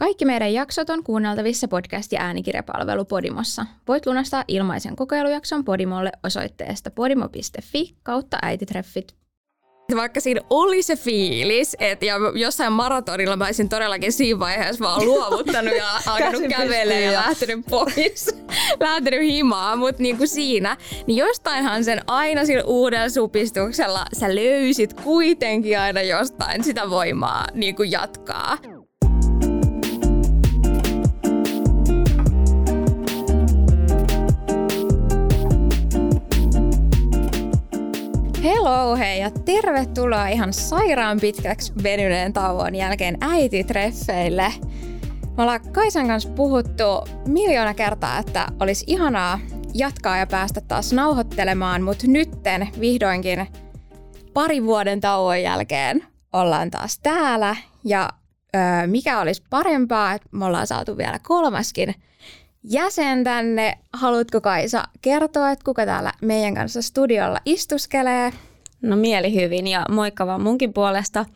Kaikki meidän jaksot on kuunneltavissa podcast- ja äänikirjapalvelu Podimossa. Voit lunastaa ilmaisen kokeilujakson Podimolle osoitteesta podimo.fi kautta äititreffit. Vaikka siinä oli se fiilis, että ja jossain maratonilla mä olisin todellakin siinä vaiheessa vaan luovuttanut ja alkanut kävelemään ja lähtenyt pois. lähtenyt himaa, mutta niin kuin siinä, niin jostainhan sen aina sillä uudella supistuksella sä löysit kuitenkin aina jostain sitä voimaa niin kuin jatkaa. Hello hei ja tervetuloa ihan sairaan pitkäksi venyneen tauon jälkeen äititreffeille. Me ollaan Kaisan kanssa puhuttu miljoona kertaa, että olisi ihanaa jatkaa ja päästä taas nauhoittelemaan, mutta nytten vihdoinkin pari vuoden tauon jälkeen ollaan taas täällä ja öö, mikä olisi parempaa, että me ollaan saatu vielä kolmaskin jäsen tänne. Haluatko Kaisa kertoa, että kuka täällä meidän kanssa studiolla istuskelee? No mieli hyvin ja moikka vaan munkin puolesta.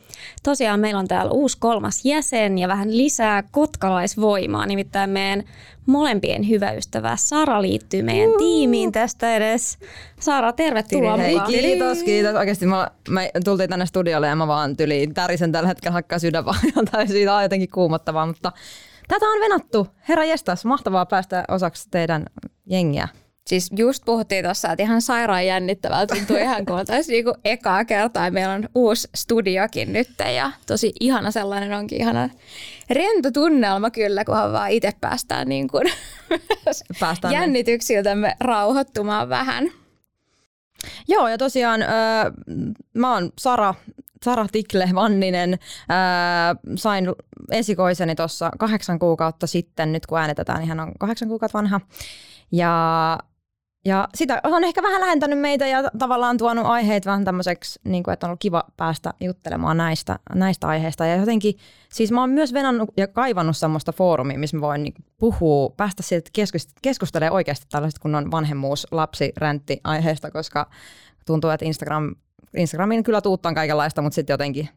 Tosiaan meillä on täällä uusi kolmas jäsen ja vähän lisää kotkalaisvoimaa. Nimittäin meidän molempien hyvä ystävä Sara liittyy meidän uh. tiimiin tästä edes. Sara, tervetuloa Hei, mukaan. kiitos, kiitos. Oikeasti mä, me tultiin tänne studiolle ja mä vaan tyliin tärisen tällä hetkellä hakkaa sydän vaan. tai siitä on jotenkin kuumottavaa, mutta Tätä on venattu. Herra jestas, mahtavaa päästä osaksi teidän jengiä. Siis just puhuttiin tuossa, että ihan sairaan jännittävältä tuntuu ihan kuin oltaisiin niinku ekaa kertaa. Meillä on uusi studiokin nyt ja tosi ihana sellainen onkin ihana rento tunnelma kyllä, kunhan vaan itse päästään, niin kuin päästään jännityksiltämme rauhoittumaan vähän. Joo, ja tosiaan öö, mä oon Sara, Sara Tikle Vanninen. Ää, sain esikoiseni tuossa kahdeksan kuukautta sitten, nyt kun äänetetään, niin hän on kahdeksan kuukautta vanha. Ja, ja sitä on ehkä vähän lähentänyt meitä ja tavallaan tuonut aiheet vähän tämmöiseksi, niin kuin, että on ollut kiva päästä juttelemaan näistä, näistä aiheista. Ja jotenkin, siis mä oon myös venannut ja kaivannut semmoista foorumia, missä mä voin niin puhua, päästä siitä keskustelemaan oikeasti tällaiset kunnon vanhemmuus, lapsi, räntti aiheesta, koska tuntuu, että Instagram Instagramiin kyllä tuuttaan kaikenlaista, mutta sitten jotenkin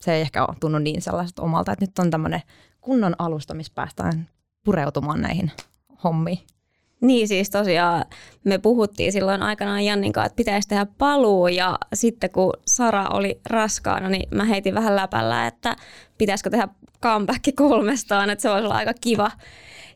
se ei ehkä ole tunnu niin sellaiset omalta, että nyt on tämmöinen kunnon alusta, missä päästään pureutumaan näihin hommiin. Niin siis tosiaan me puhuttiin silloin aikanaan Jannin kanssa, että pitäisi tehdä paluu ja sitten kun Sara oli raskaana, niin mä heitin vähän läpällä, että pitäisikö tehdä comeback kolmestaan, että se voisi olla aika kiva,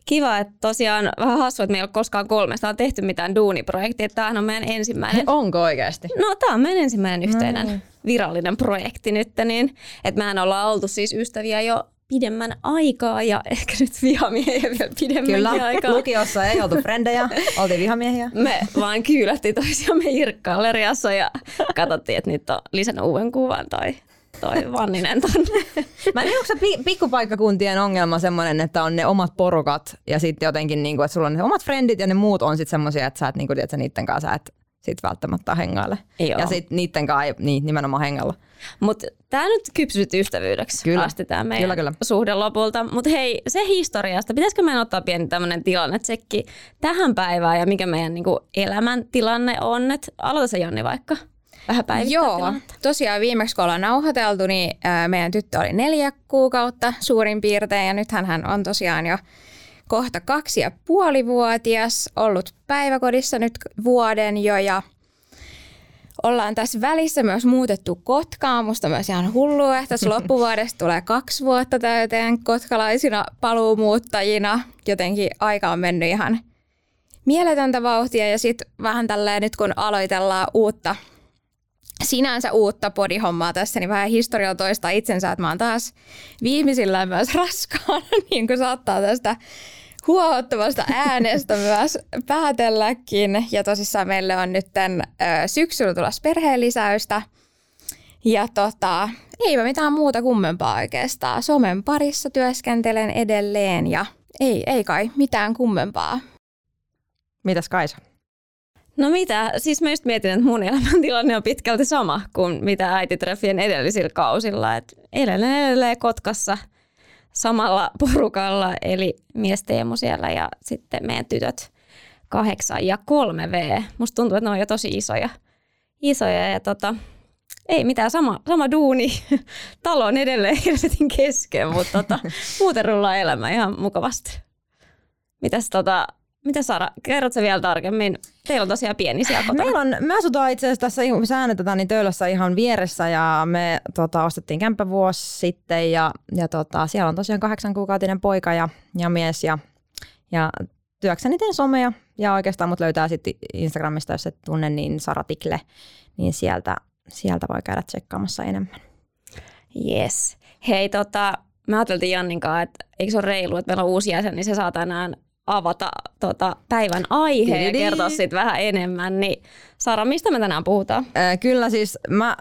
kiva, että tosiaan vähän hassua, että meillä ei ole koskaan kolmesta tehty mitään duuniprojektia. Tämähän on meidän ensimmäinen. Onko oikeasti? No tämä on meidän ensimmäinen yhteinen no. virallinen projekti nyt. Niin, että mehän ollaan oltu siis ystäviä jo pidemmän aikaa ja ehkä nyt vihamiehiä vielä pidemmän Kyllä, aikaa. lukiossa ei oltu frendejä, oltiin vihamiehiä. Me vaan kyylättiin toisiamme Irk-galleriassa ja katsottiin, että nyt on lisännyt uuden kuvan toi toi Vanninen tonne. Mä en onko se pikkupaikkakuntien ongelma semmoinen, että on ne omat porukat ja sitten jotenkin, niin kuin, että sulla on ne omat frendit ja ne muut on sitten semmoisia, että sä et, niin kuin, että niiden kanssa sä et sit välttämättä hengaile. Joo. Ja sitten niiden kanssa ei niin, nimenomaan hengalla. Mutta tämä nyt kypsyt ystävyydeksi kyllä. asti tämä meidän kyllä, kyllä. suhde lopulta. Mutta hei, se historiasta, pitäisikö meidän ottaa pieni tämmöinen tilannetsekki tähän päivään ja mikä meidän niinku, elämän tilanne on? Et aloita se Janni vaikka vähän päivittää Joo, tilannetta. tosiaan viimeksi kun ollaan nauhoiteltu, niin meidän tyttö oli neljä kuukautta suurin piirtein ja nythän hän on tosiaan jo kohta kaksi ja puoli vuotias, ollut päiväkodissa nyt vuoden jo ja ollaan tässä välissä myös muutettu Kotkaan. Musta myös ihan hullua, että tässä loppuvuodesta tulee kaksi vuotta täyteen kotkalaisina paluumuuttajina. Jotenkin aika on mennyt ihan mieletöntä vauhtia ja sitten vähän tälleen nyt kun aloitellaan uutta sinänsä uutta podihommaa tässä, niin vähän historialla toista itsensä, että mä oon taas viimeisillään myös raskaana, niin kuin saattaa tästä huohottavasta äänestä myös päätelläkin. Ja tosissaan meille on nyt tämän, syksyllä tulossa perheenlisäystä. Ja tota, eipä mitään muuta kummempaa oikeastaan. Somen parissa työskentelen edelleen ja ei, ei kai mitään kummempaa. Mitäs Kaisa? No mitä, siis mä just mietin, että mun elämäntilanne on pitkälti sama kuin mitä äititreffien edellisillä kausilla. Et edelleen edelleen Kotkassa samalla porukalla, eli mies Teemu siellä ja sitten meidän tytöt kahdeksan ja kolme V. Musta tuntuu, että ne on jo tosi isoja. isoja ja tota, ei mitään, sama, sama duuni. Talo on edelleen helvetin kesken, mutta tota, muuten rullaa elämä ihan mukavasti. Mitäs tota, mitä Sara, kerrotko vielä tarkemmin? Teillä on tosiaan pieni siellä kotona. Meillä on, me asutaan itse asiassa tässä, me äänetetään niin Töölössä ihan vieressä ja me tota, ostettiin kämppä vuosi sitten ja, ja tota, siellä on tosiaan kahdeksan kuukautinen poika ja, ja mies ja, ja työkseni teen somea ja oikeastaan mut löytää sitten Instagramista, jos et tunne, niin Sara Tikle, niin sieltä, sieltä voi käydä tsekkaamassa enemmän. Yes. Hei, tota, mä ajattelin Janninkaan, että eikö se ole reilu, että meillä on uusi jäsen, niin se saa tänään avata tota, päivän aiheen ja kertoa siitä vähän enemmän. Niin Sara, mistä me tänään puhutaan? Äh, kyllä siis mä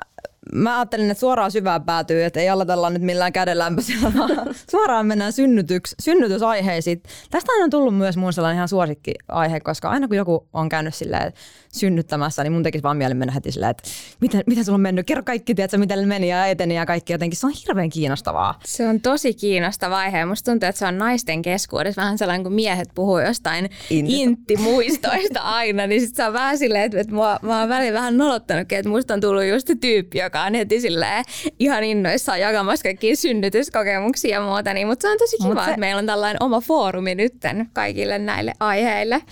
mä ajattelin, että suoraan syvään päätyy, että ei aloitella nyt millään kädenlämpöisellä, vaan suoraan mennään synnytyks, synnytysaiheisiin. Tästä on tullut myös mun sellainen ihan suosikkiaihe, koska aina kun joku on käynyt silleen synnyttämässä, niin mun tekisi vaan mieli mennä heti silleen, että miten, miten sulla on mennyt, kerro kaikki, tiedätkö, miten meni ja eteni ja kaikki jotenkin. Se on hirveän kiinnostavaa. Se on tosi kiinnostava aihe. Musta tuntuu, että se on naisten keskuudessa vähän sellainen, kun miehet puhuu jostain intti-muistoista aina, niin sit se on vähän silleen, että, että mua, mä oon välillä vähän nolottanutkin, että musta on tullut just tyyppi, joka on heti silleen ihan innoissaan jakamassa kaikkia synnytyskokemuksia ja muuta, niin, mutta se on tosi kiva, se... että meillä on tällainen oma foorumi nytten kaikille näille aiheille.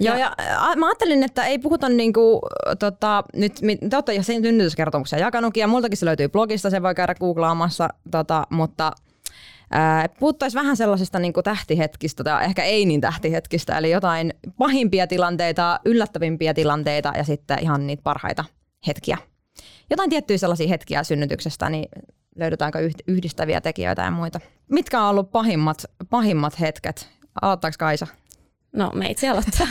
Joo, ja mä ajattelin, että ei puhuta niinku, tota, nyt, te olette jo synnytyskertomuksia jakanutkin, ja multakin se löytyy blogista, se voi käydä googlaamassa, tota, mutta puhuttaisiin vähän sellaisista niin kuin tähtihetkistä tai ehkä ei niin tähtihetkistä, eli jotain pahimpia tilanteita, yllättävimpiä tilanteita ja sitten ihan niitä parhaita hetkiä. Jotain tiettyjä sellaisia hetkiä synnytyksestä, niin löydetäänkö yhdistäviä tekijöitä ja muita. Mitkä on ollut pahimmat, pahimmat hetket? Aloittaako Kaisa? No me itse aloittaa.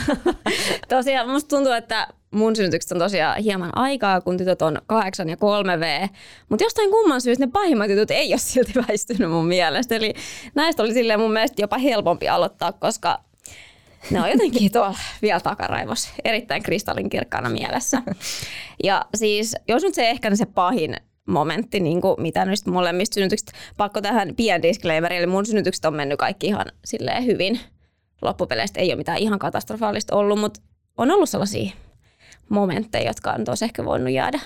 tosiaan musta tuntuu, että mun synnytykset on tosiaan hieman aikaa, kun tytöt on 8 ja 3V. Mutta jostain kumman syystä ne pahimmat jutut ei ole silti väistynyt mun mielestä. Eli näistä oli silleen mun mielestä jopa helpompi aloittaa, koska ne on jotenkin tuolla vielä takaraivos, erittäin kristallinkirkkaana mielessä. Ja siis, jos nyt se ehkä se pahin momentti, niin kuin mitä nyt molemmista synnytyksistä, pakko tähän pien disclaimer, eli mun synnytykset on mennyt kaikki ihan silleen hyvin – loppupeleistä ei ole mitään ihan katastrofaalista ollut, mutta on ollut sellaisia momentteja, jotka on tosi ehkä voinut jäädä,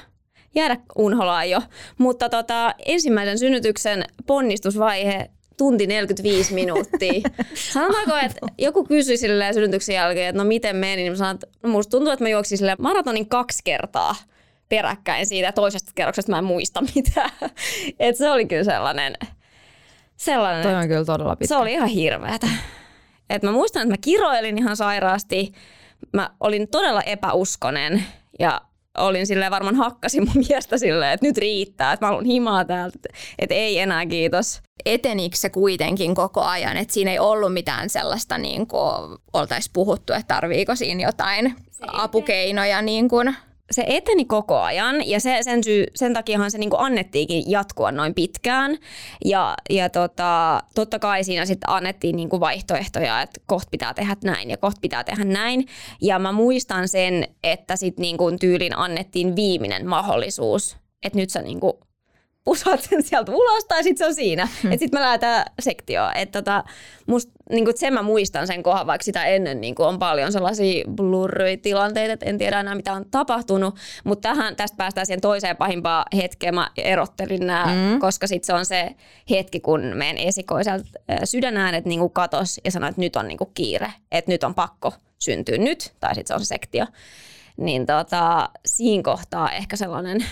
jäädä unholaan jo. Mutta tota, ensimmäisen synnytyksen ponnistusvaihe tunti 45 minuuttia. Sanotaanko, että joku kysyi silleen synnytyksen jälkeen, että no miten meni, niin mä sanon, että no musta tuntuu, että mä juoksin sille maratonin kaksi kertaa peräkkäin siitä toisesta kerroksesta mä en muista mitään. Et se oli kyllä sellainen, sellainen Toi on kyllä todella pitkä. Se oli ihan hirveätä. Et mä muistan, että mä kiroilin ihan sairaasti. Mä olin todella epäuskonen ja olin silleen varmaan hakkasin mun miestä silleen, että nyt riittää, että mä haluan himaa täältä, että ei enää kiitos. Etenikö se kuitenkin koko ajan, että siinä ei ollut mitään sellaista, niin kuin oltaisiin puhuttu, että tarviiko siinä jotain apukeinoja niin kuin se eteni koko ajan ja se, sen, syy, sen takiahan se niinku annettiinkin jatkua noin pitkään. Ja, ja tota, totta kai siinä sitten annettiin niinku vaihtoehtoja, että kohta pitää tehdä näin ja kohta pitää tehdä näin. Ja mä muistan sen, että sitten niinku tyylin annettiin viimeinen mahdollisuus, että nyt sä niinku pusaat sen sieltä ulos tai sitten se on siinä. Hmm. Että sitten me lähdetään sektioon. Että tota, musta, niinku, sen mä muistan sen kohan, vaikka sitä ennen niinku, on paljon sellaisia blurry tilanteita, että en tiedä enää mitä on tapahtunut. Mutta tähän, tästä päästään siihen toiseen pahimpaan hetkeen. Mä erottelin nämä, hmm. koska sitten se on se hetki, kun meidän esikoiselta sydänäänet niinku katos ja sanoi, että nyt on niinku kiire, että nyt on pakko syntyä nyt, tai sitten se on se sektio. Niin tota, siinä kohtaa ehkä sellainen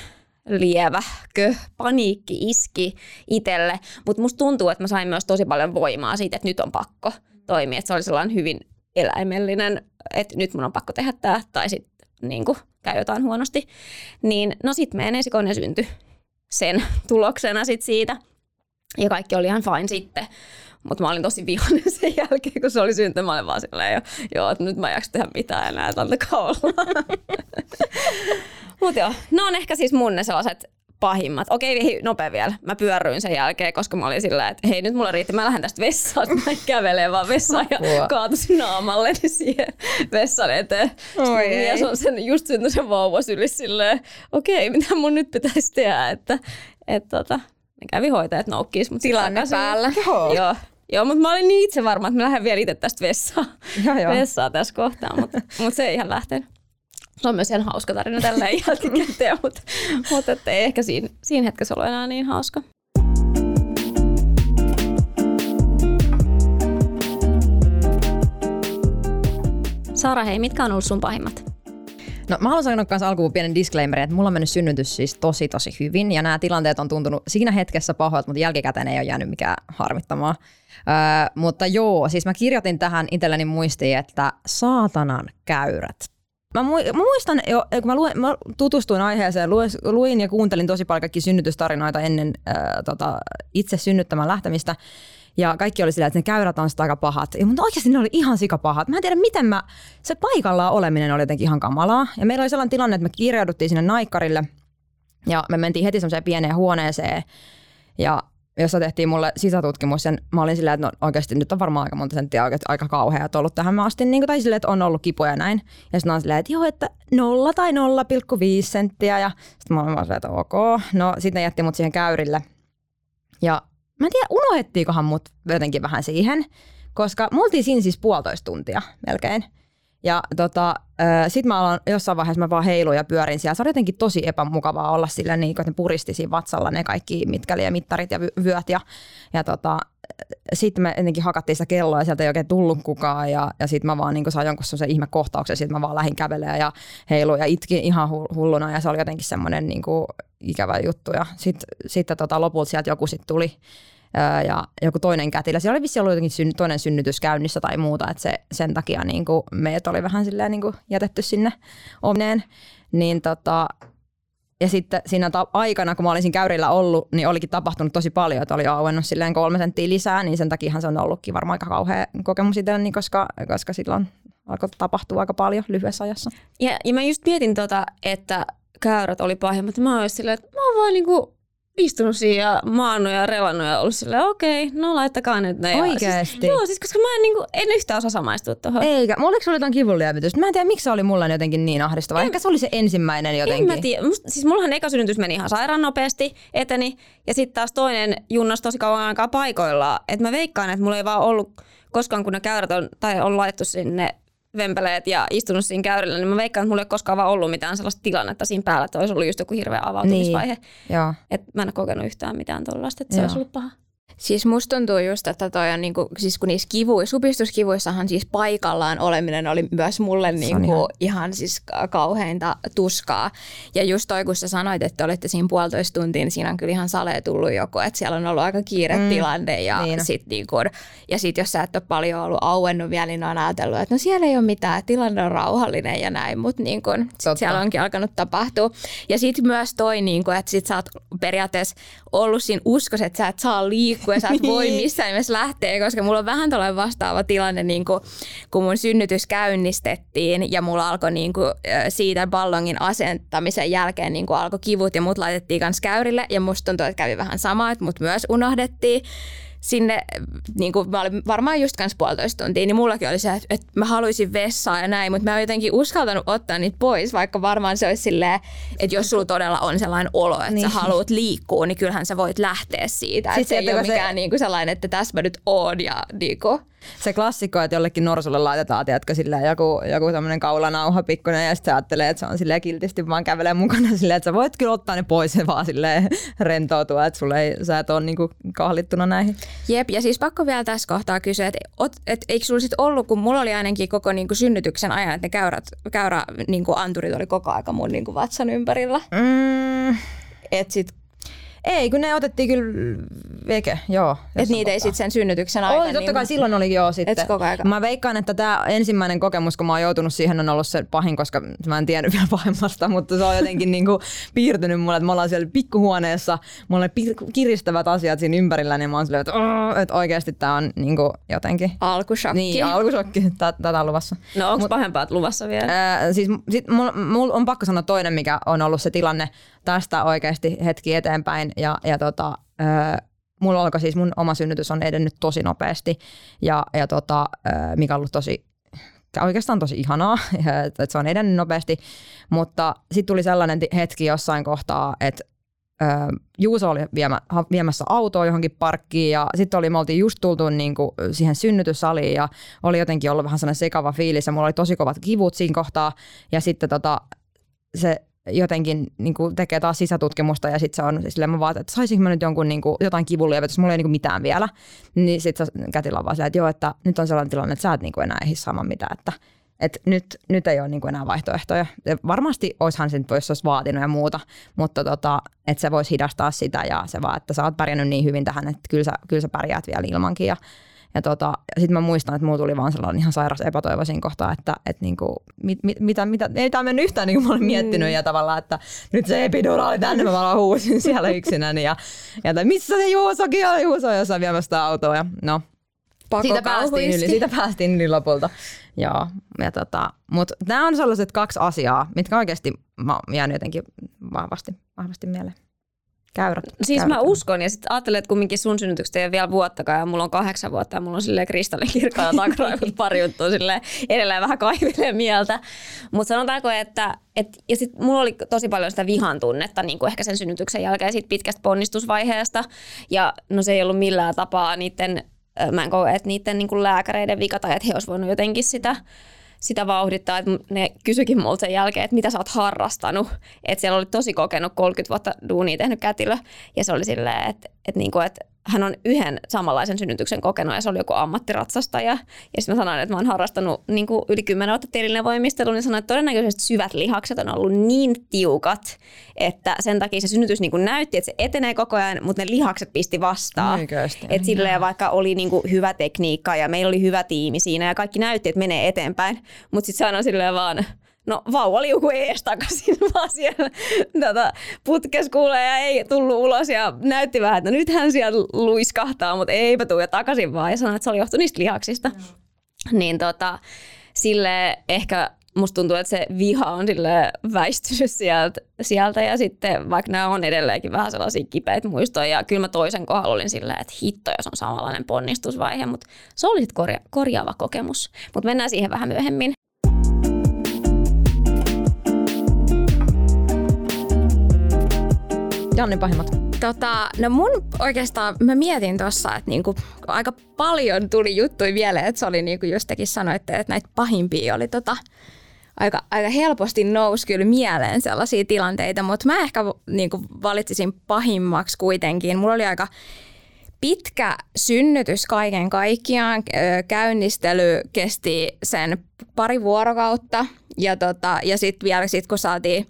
lieväkö paniikki iski itselle, mutta musta tuntuu, että mä sain myös tosi paljon voimaa siitä, että nyt on pakko toimia, että se oli sellainen hyvin eläimellinen, että nyt mun on pakko tehdä tämä, tai sitten niin käy jotain huonosti. Niin no sit meidän esikoinen syntyi sen tuloksena sit siitä, ja kaikki oli ihan fine sitten. Mutta mä olin tosi vihainen sen jälkeen, kun se oli syntynyt. Mä olin vaan silleen, jo, joo, että nyt mä en jaksa tehdä mitään enää, että antakaa olla. Mutta joo, ne on ehkä siis mun ne sellaiset pahimmat. Okei, hei, nopea vielä. Mä pyörryin sen jälkeen, koska mä olin sillä että hei nyt mulla riitti, mä lähden tästä vessaan, mä en kävele vaan vessaan ja kaatusin naamalleni siihen vessan eteen. Oi mies on sen just syntynyt vauva sylissä silleen, okei, mitä mun nyt pitäisi tehdä, että et, tota, ne kävi hoitajat noukkis. Tilanne päällä. Joo. Joo. Joo, mutta mä olin niin itse varma, että mä lähden vielä itse tästä vessaan, vessaan tässä kohtaa, mutta, mutta se ei ihan lähtenyt. se on myös ihan hauska tarina tälleen jälkikäteen, mutta, mutta ei ehkä siinä, siinä hetkessä ollut enää niin hauska. Saara, hei, mitkä on ollut sun pahimmat? No mä haluan sanoa myös alkuun pienen disclaimerin, että mulla on mennyt synnytys siis tosi tosi hyvin ja nämä tilanteet on tuntunut siinä hetkessä pahoilta, mutta jälkikäteen ei ole jäänyt mikään harmittamaa. Öö, mutta joo, siis mä kirjoitin tähän itselleni muistiin, että saatanan käyrät. Mä, muistan jo, kun mä, luin, mä tutustuin aiheeseen, luin ja kuuntelin tosi paljon kaikki synnytystarinoita ennen ää, tota, itse synnyttämään lähtemistä. Ja kaikki oli sillä, että ne käyrät on aika pahat. Ja, mutta oikeasti ne oli ihan sikapahat. Mä en tiedä, miten mä, se paikallaan oleminen oli jotenkin ihan kamalaa. Ja meillä oli sellainen tilanne, että me kirjauduttiin sinne naikkarille. Ja me mentiin heti semmoiseen pieneen huoneeseen. Ja jossa tehtiin mulle sisätutkimus, ja mä olin silleen, että no oikeasti nyt on varmaan aika monta senttiä oikeasti aika kauheat ollut tähän asti, niin kuin, tai silleen, että on ollut kipuja ja näin. Ja sitten on silleen, että joo, että nolla tai 0,5 senttiä, ja sitten mä olin vaan silleen, että ok. No sitten ne jätti mut siihen käyrille. Ja Mä en tiedä, unohdettiinkohan mut jotenkin vähän siihen, koska me oltiin siinä siis puolitoista tuntia melkein. Ja tota, sitten mä aloin, jossain vaiheessa mä vaan heiluin ja pyörin siellä. Se oli jotenkin tosi epämukavaa olla sillä niin, että ne puristi siinä vatsalla ne kaikki mitkäli ja mittarit ja vyöt. Ja, ja tota, sitten me jotenkin hakattiin sitä kelloa ja sieltä ei oikein tullut kukaan. Ja, ja sitten mä vaan niin sain jonkun sellaisen ihme kohtauksen. Sitten mä vaan lähdin kävelemään ja heiluin ja itkin ihan hulluna. Ja se oli jotenkin semmoinen niin ikävä juttu. Ja sitten sit, tota, lopulta sieltä joku sitten tuli ja joku toinen kätilö. Siellä oli vissi ollut jotenkin syn, toinen synnytys käynnissä tai muuta, että se, sen takia niin kuin meidät oli vähän silleen niin kuin jätetty sinne omneen. Niin tota, ja sitten siinä ta- aikana, kun mä olisin käyrillä ollut, niin olikin tapahtunut tosi paljon, että oli auennut silleen kolme senttiä lisää, niin sen takia se on ollutkin varmaan aika kauhea kokemus itselleni, koska, koska silloin alkoi tapahtua aika paljon lyhyessä ajassa. Ja, ja mä just mietin tota, että käyrät oli pahimmat. Mä oon silleen, että mä oon vaan niinku istunut siinä ja maannut ja relannut ja ollut silleen, okei, no laittakaa nyt ne. Oikeesti? Siis, joo, siis koska mä en, niin kuin, en yhtään osaa samaistua tuohon. Eikä. Oliko sulla jotain kivunlievitystä? Mä en tiedä, miksi se oli mulla jotenkin niin ahdistava. Ehkä se oli se ensimmäinen jotenkin. En mä tiedä. Must, siis mullahan eka synnytys meni ihan sairaan nopeasti, eteni. Ja sitten taas toinen junnas tosi kauan aikaa paikoillaan. Et mä veikkaan, että mulla ei vaan ollut koskaan, kun ne käyrät on, tai on laittu sinne vempeleet ja istunut siinä käyrillä, niin mä veikkaan, että mulla ei ole koskaan vaan ollut mitään sellaista tilannetta siinä päällä, että olisi ollut just joku hirveä avautumisvaihe. Niin, joo. Et mä en ole kokenut yhtään mitään tuollaista, että se olisi ollut paha. Siis musta tuntuu just, että toi on niinku, siis kun niissä kivuissa, supistuskivuissahan siis paikallaan oleminen oli myös mulle niinku ihan. ihan siis kauheinta tuskaa. Ja just toi, kun sä sanoit, että olette siinä puolitoista tuntia, niin siinä on kyllä ihan salee tullut joku, että siellä on ollut aika kiire mm. tilanne. Ja niin. sit, niinku, ja sit jos sä et ole paljon ollut auennut vielä, niin on ajatellut, että no siellä ei ole mitään, tilanne on rauhallinen ja näin, mutta niinku, siellä onkin alkanut tapahtua. Ja sitten myös toi, niinku, että sit sä oot periaatteessa ollut siinä uskossa, että sä et saa liikkua ja sä et voi niin. missään nimessä lähteä, koska mulla on vähän tällainen vastaava tilanne, niin kuin, kun mun synnytys käynnistettiin ja mulla alkoi niin kuin, siitä ballongin asentamisen jälkeen niin kuin alkoi kivut ja mut laitettiin kanssa käyrille ja musta tuntuu, että kävi vähän sama, että mut myös unohdettiin sinne, niin kuin mä olin varmaan just kanssa puolitoista tuntia, niin mullakin oli se, että, että mä haluaisin vessaa ja näin, mutta mä en jotenkin uskaltanut ottaa niitä pois, vaikka varmaan se olisi silleen, että jos sulla todella on sellainen olo, että niin. sä haluat liikkua, niin kyllähän sä voit lähteä siitä. Sitten se ei ole mikään se... niin kuin sellainen, että tässä mä nyt oon ja niin kuin, se klassikko, että jollekin norsulle laitetaan, tiedätkö, sillä joku, joku tämmöinen kaulanauha pikkuinen ja sitten se ajattelee, että se on silleen kiltisti vaan kävelee mukana silleen, että sä voit kyllä ottaa ne pois ja vaan silleen rentoutua, että sulle ei, sä et ole niinku kahlittuna näihin. Jep, ja siis pakko vielä tässä kohtaa kysyä, että et, et, eikö sulla sitten ollut, kun mulla oli ainakin koko niinku synnytyksen ajan, että ne käyrät, käyrä niinku anturit oli koko aika mun niinku vatsan ympärillä. Mm. Et sit ei, kun ne otettiin kyllä veke, joo. Et niitä ei sitten sen synnytyksen aikana. Oli, totta kai niin, silloin oli joo sitten. koko aika. Mä veikkaan, että tämä ensimmäinen kokemus, kun mä oon joutunut siihen, on ollut se pahin, koska mä en tiennyt vielä pahemmasta, mutta se on jotenkin niinku piirtynyt mulle, että me ollaan siellä pikkuhuoneessa, mulla on kiristävät asiat siinä ympärillä, niin mä oon silleen, että, että oikeasti tää on niinku jotenkin. Alkusokki. Niin, alkusokki. Tätä on luvassa. No onko pahempaa luvassa vielä? Äh, siis sit mulla mul on pakko sanoa toinen, mikä on ollut se tilanne tästä oikeasti hetki eteenpäin ja, ja tota, ö, mulla alkoi siis mun oma synnytys on edennyt tosi nopeasti ja, ja tota, mikä on ollut tosi oikeastaan tosi ihanaa, että se on edennyt nopeasti, mutta sitten tuli sellainen hetki jossain kohtaa, että Juuso oli viemä, viemässä autoa johonkin parkkiin ja sitten oli, me oltiin just tultu niin kuin siihen synnytyssaliin ja oli jotenkin ollut vähän sellainen sekava fiilis ja mulla oli tosi kovat kivut siinä kohtaa ja sitten tota, se jotenkin niin kuin tekee taas sisätutkimusta ja sitten se on silleen mä vaan, että saisinko mä nyt jonkun niin kuin, jotain kivunlievitystä, mulla ei niin kuin mitään vielä. Niin sitten kätillä on vaan silleen, että joo, että nyt on sellainen tilanne, että sä et niin kuin enää ehdi saamaan mitään, että et nyt, nyt ei ole niin kuin enää vaihtoehtoja. Ja varmasti olisihan se nyt, jos olisi vaatinut ja muuta, mutta tota, että se voisi hidastaa sitä ja se vaan, että sä oot pärjännyt niin hyvin tähän, että kyllä sä, kyllä sä pärjäät vielä ilmankin. Ja, ja tota, sitten mä muistan, että mulla tuli vaan sellainen ihan sairas epätoivoisin kohta, että et niinku, mit, mit, mitä, mitä, ei tämä mennyt yhtään niin kuin mä olin miettinyt mm. ja tavallaan, että nyt se epiduraali tänne, mä vaan huusin siellä yksinäni ja, ja missä se Juusokin on, Juuso jossain viemästä autoa ja no, siitä päästiin, yli, siitä päästiin yli lopulta. Joo, ja tota, mutta nämä on sellaiset kaksi asiaa, mitkä oikeasti mä jään jotenkin vahvasti, vahvasti mieleen. Käyrät. Siis käyrät. mä uskon ja sitten ajattelen, että kumminkin sun synnytykset ei ole vielä vuottakaan ja mulla on kahdeksan vuotta ja mulla on silleen kristallikirkkaa takaraivot pari juttua silleen edelleen vähän kaivelee mieltä. Mutta sanotaanko, että et, ja sitten mulla oli tosi paljon sitä vihan tunnetta niin kuin ehkä sen synnytyksen jälkeen siitä pitkästä ponnistusvaiheesta ja no se ei ollut millään tapaa niiden mä en koe, että niiden niin kuin lääkäreiden vika tai että he olisivat voinut jotenkin sitä, sitä vauhdittaa. Että ne kysyikin multa sen jälkeen, että mitä sä oot harrastanut. Että siellä oli tosi kokenut 30 vuotta duunia tehnyt kätilö. Ja se oli silleen, että, että, niin kuin, että hän on yhden samanlaisen synnytyksen kokenut ja se oli joku ammattiratsastaja. Ja sitten mä sanoin, että mä oon harrastanut niin kuin yli kymmenen vuotta tilinen voimistelu, niin sanoin, että todennäköisesti syvät lihakset on ollut niin tiukat, että sen takia se synnytys niin kuin näytti, että se etenee koko ajan, mutta ne lihakset pisti vastaan. Että silleen vaikka oli niin kuin hyvä tekniikka ja meillä oli hyvä tiimi siinä ja kaikki näytti, että menee eteenpäin, mutta sitten sanoi silleen vaan, No vauva liukui ees takaisin vaan siellä tätä putkes kuulee ja ei tullut ulos ja näytti vähän, että nythän siellä luiskahtaa, mutta eipä tule takaisin vaan ja sanoi, että se oli johtunut niistä lihaksista. No. Niin tota, sille ehkä musta tuntuu, että se viha on sille väistynyt sieltä, sieltä ja sitten vaikka nämä on edelleenkin vähän sellaisia kipeitä muistoja ja kyllä mä toisen kohdalla olin silleen, että hitto, jos on samanlainen ponnistusvaihe, mutta se oli sitten korja- korjaava kokemus. Mutta mennään siihen vähän myöhemmin. Jannin pahimmat? Tota, no mun oikeastaan, mä mietin tuossa, että niinku, aika paljon tuli juttui vielä, että se oli niinku just tekin sanoitte, että näitä pahimpia oli tota, aika, aika helposti nousi kyllä mieleen sellaisia tilanteita, mutta mä ehkä niinku valitsisin pahimmaksi kuitenkin. Mulla oli aika pitkä synnytys kaiken kaikkiaan. Käynnistely kesti sen pari vuorokautta ja, tota, ja sitten vielä sit, kun saatiin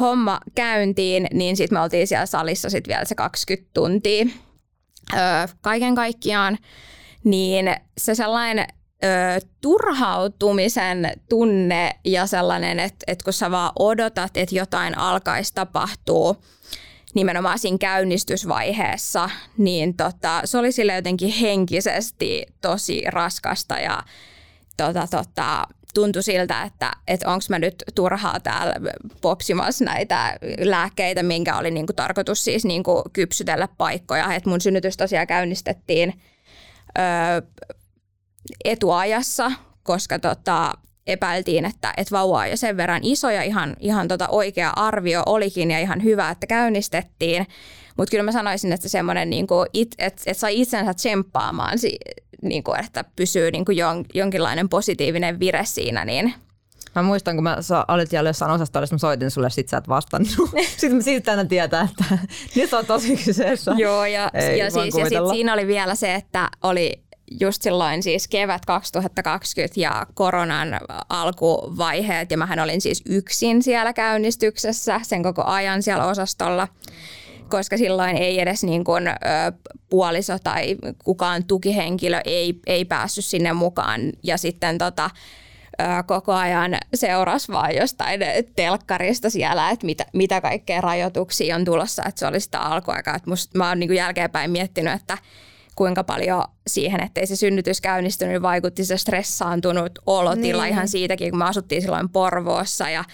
homma käyntiin, niin sitten me oltiin siellä salissa sitten vielä se 20 tuntia öö, kaiken kaikkiaan. Niin se sellainen ö, turhautumisen tunne ja sellainen, että, että kun sä vaan odotat, että jotain alkaisi tapahtua nimenomaan siinä käynnistysvaiheessa, niin tota, se oli sille jotenkin henkisesti tosi raskasta ja tota, tota, tuntui siltä, että, että onko mä nyt turhaa täällä popsimassa näitä lääkkeitä, minkä oli niinku tarkoitus siis niinku kypsytellä paikkoja. Et mun synnytys tosiaan käynnistettiin ö, etuajassa, koska tota, epäiltiin, että, että vauva on jo sen verran iso ja ihan, ihan tota oikea arvio olikin ja ihan hyvä, että käynnistettiin. Mutta kyllä mä sanoisin, että semmoinen, niin että, että sai itsensä tsemppaamaan niin kuin, että pysyy niin kuin jon, jonkinlainen positiivinen vire siinä, niin Mä muistan, kun mä sa, olit siellä jossain osastolla, mä soitin sulle, sit sä et vastannut. sitten mä siitä aina tietää, että nyt on tosi kyseessä. Joo, ja, ja, siis, ja sit siinä oli vielä se, että oli just silloin siis kevät 2020 ja koronan alkuvaiheet, ja mähän olin siis yksin siellä käynnistyksessä sen koko ajan siellä osastolla koska silloin ei edes niin kuin, ö, puoliso tai kukaan tukihenkilö ei, ei päässyt sinne mukaan. Ja sitten tota, ö, koko ajan seurasi vaan jostain telkkarista siellä, että mitä, mitä kaikkea rajoituksia on tulossa. Että se oli sitä alkuaikaa. Että musta, mä oon niin jälkeenpäin miettinyt, että kuinka paljon siihen, ettei se synnytys käynnistynyt, vaikutti se stressaantunut olotila niin. ihan siitäkin, kun me asuttiin silloin Porvoossa ja